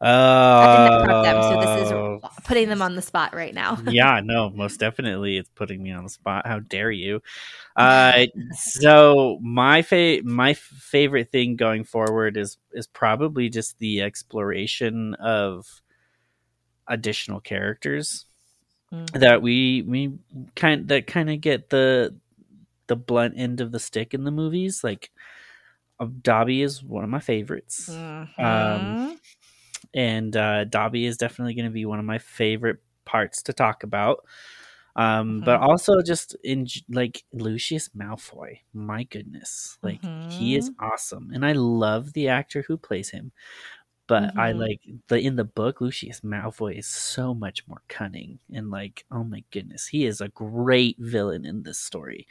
Uh, I didn't prep them, so this is putting them on the spot right now. yeah, no, most definitely it's putting me on the spot. How dare you? Uh, so my fa- my favorite thing going forward is is probably just the exploration of additional characters mm-hmm. that we we kind that kind of get the the blunt end of the stick in the movies. Like uh, Dobby is one of my favorites. Mm-hmm. Um, and uh, Dobby is definitely going to be one of my favorite parts to talk about. Um, mm-hmm. But also just in like Lucius Malfoy, my goodness, like mm-hmm. he is mm-hmm. awesome, and I love the actor who plays him. But mm-hmm. I like the in the book, Lucius Malfoy is so much more cunning and like, oh my goodness, he is a great villain in this story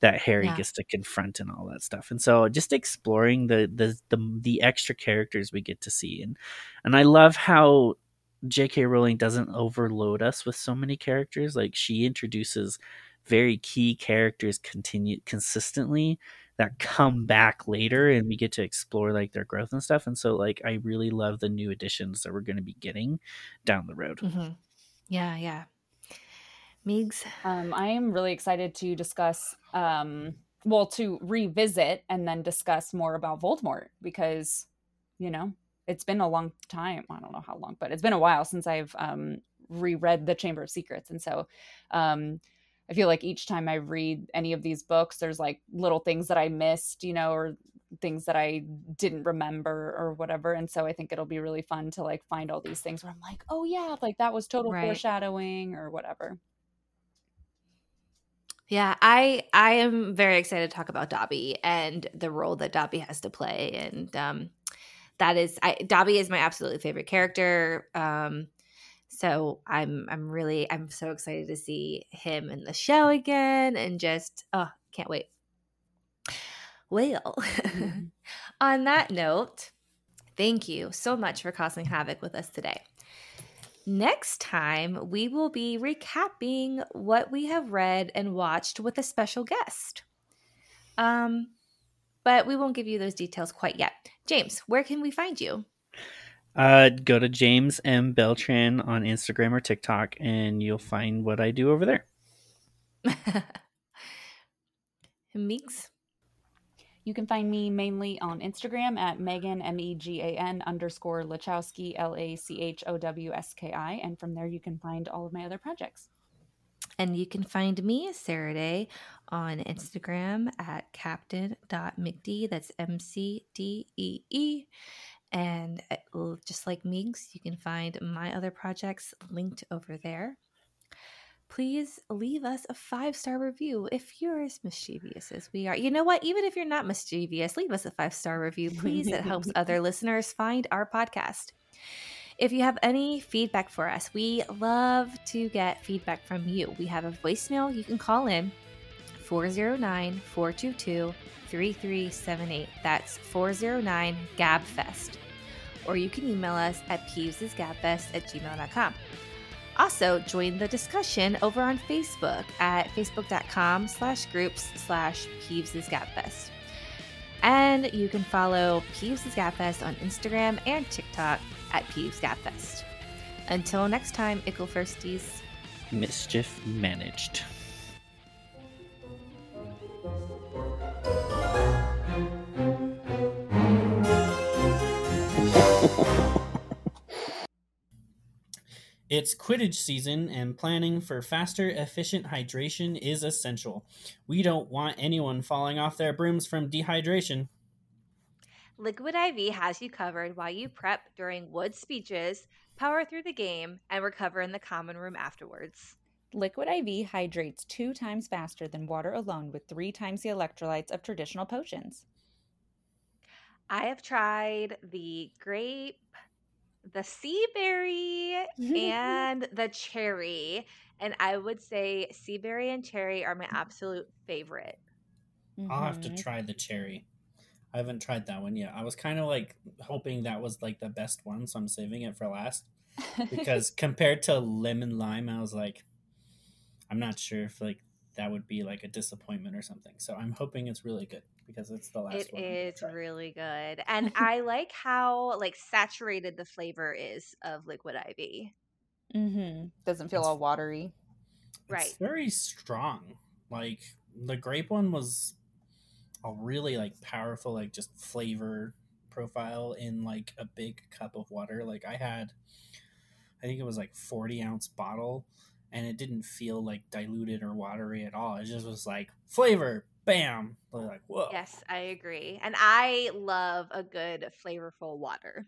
that Harry yeah. gets to confront and all that stuff. And so just exploring the, the the the extra characters we get to see and and I love how J.K. Rowling doesn't overload us with so many characters. Like she introduces very key characters continue consistently that come back later and we get to explore like their growth and stuff. And so like I really love the new additions that we're going to be getting down the road. Mm-hmm. Yeah, yeah. Megs? Um, I am really excited to discuss, um, well, to revisit and then discuss more about Voldemort because, you know, it's been a long time. I don't know how long, but it's been a while since I've um, reread The Chamber of Secrets. And so um, I feel like each time I read any of these books, there's like little things that I missed, you know, or things that I didn't remember or whatever. And so I think it'll be really fun to like find all these things where I'm like, oh yeah, like that was total right. foreshadowing or whatever. Yeah, I I am very excited to talk about Dobby and the role that Dobby has to play, and um, that is I, Dobby is my absolutely favorite character. Um, so I'm I'm really I'm so excited to see him in the show again, and just oh, can't wait. Well, mm-hmm. on that note, thank you so much for causing havoc with us today. Next time, we will be recapping what we have read and watched with a special guest. Um, but we won't give you those details quite yet. James, where can we find you? Uh, go to James M. Beltran on Instagram or TikTok, and you'll find what I do over there. Megs? You can find me mainly on Instagram at Megan, M E G A N underscore Lachowski, L A C H O W S K I. And from there, you can find all of my other projects. And you can find me, Sarah-Daye, on Instagram at captain.mcdee. That's M C D E E. And uh, just like Megs, you can find my other projects linked over there please leave us a five star review if you're as mischievous as we are. You know what? Even if you're not mischievous, leave us a five star review, please. it helps other listeners find our podcast. If you have any feedback for us, we love to get feedback from you. We have a voicemail you can call in 409 422 3378. That's 409 GABFest. Or you can email us at peevesgabfest at gmail.com. Also, join the discussion over on Facebook at facebook.com slash groups slash Peeves' Gabfest. And you can follow Peeves' Gabfest on Instagram and TikTok at Peeves Gabfest. Until next time, Ickle Firsties. Mischief managed. It's Quidditch season, and planning for faster, efficient hydration is essential. We don't want anyone falling off their brooms from dehydration. Liquid IV has you covered while you prep during wood speeches, power through the game, and recover in the common room afterwards. Liquid IV hydrates two times faster than water alone with three times the electrolytes of traditional potions. I have tried the grape the sea berry and the cherry. And I would say sea berry and cherry are my absolute favorite. I'll have to mm-hmm. try the cherry. I haven't tried that one yet. I was kind of like hoping that was like the best one, so I'm saving it for last. Because compared to lemon lime, I was like, I'm not sure if like that would be like a disappointment or something. So I'm hoping it's really good because it's the last it one. It is really good. And I like how like saturated the flavor is of liquid IV. Mm-hmm. Doesn't feel It's- all watery. Right. It's very strong. Like the grape one was a really like powerful, like just flavor profile in like a big cup of water. Like I had, I think it was like forty ounce bottle, and it didn't feel like diluted or watery at all. It just was like flavor, bam. Like whoa. Yes, I agree. And I love a good flavorful water.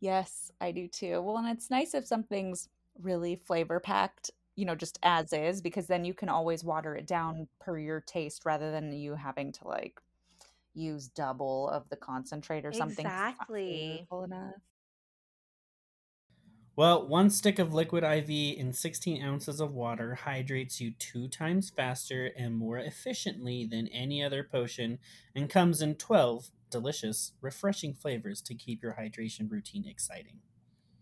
Yes, I do too. Well, and it's nice if something's really flavor packed, you know, just as is, because then you can always water it down per your taste rather than you having to like use double of the concentrate or something. Exactly. enough. Well, one stick of liquid IV in 16 ounces of water hydrates you two times faster and more efficiently than any other potion and comes in 12 delicious, refreshing flavors to keep your hydration routine exciting.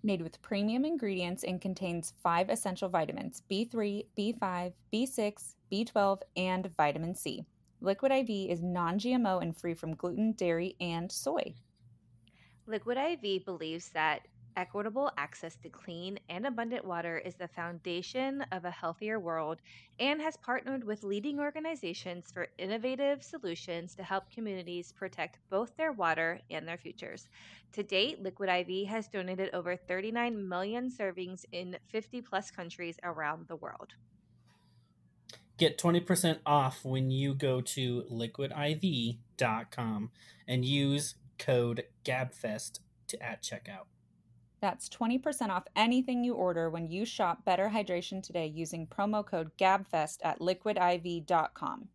Made with premium ingredients and contains five essential vitamins B3, B5, B6, B12, and vitamin C. Liquid IV is non GMO and free from gluten, dairy, and soy. Liquid IV believes that equitable access to clean and abundant water is the foundation of a healthier world and has partnered with leading organizations for innovative solutions to help communities protect both their water and their futures. To date, Liquid IV has donated over 39 million servings in 50 plus countries around the world. Get 20% off when you go to liquidiv.com and use code GABFEST to at checkout. That's 20% off anything you order when you shop Better Hydration today using promo code GABFEST at liquidiv.com.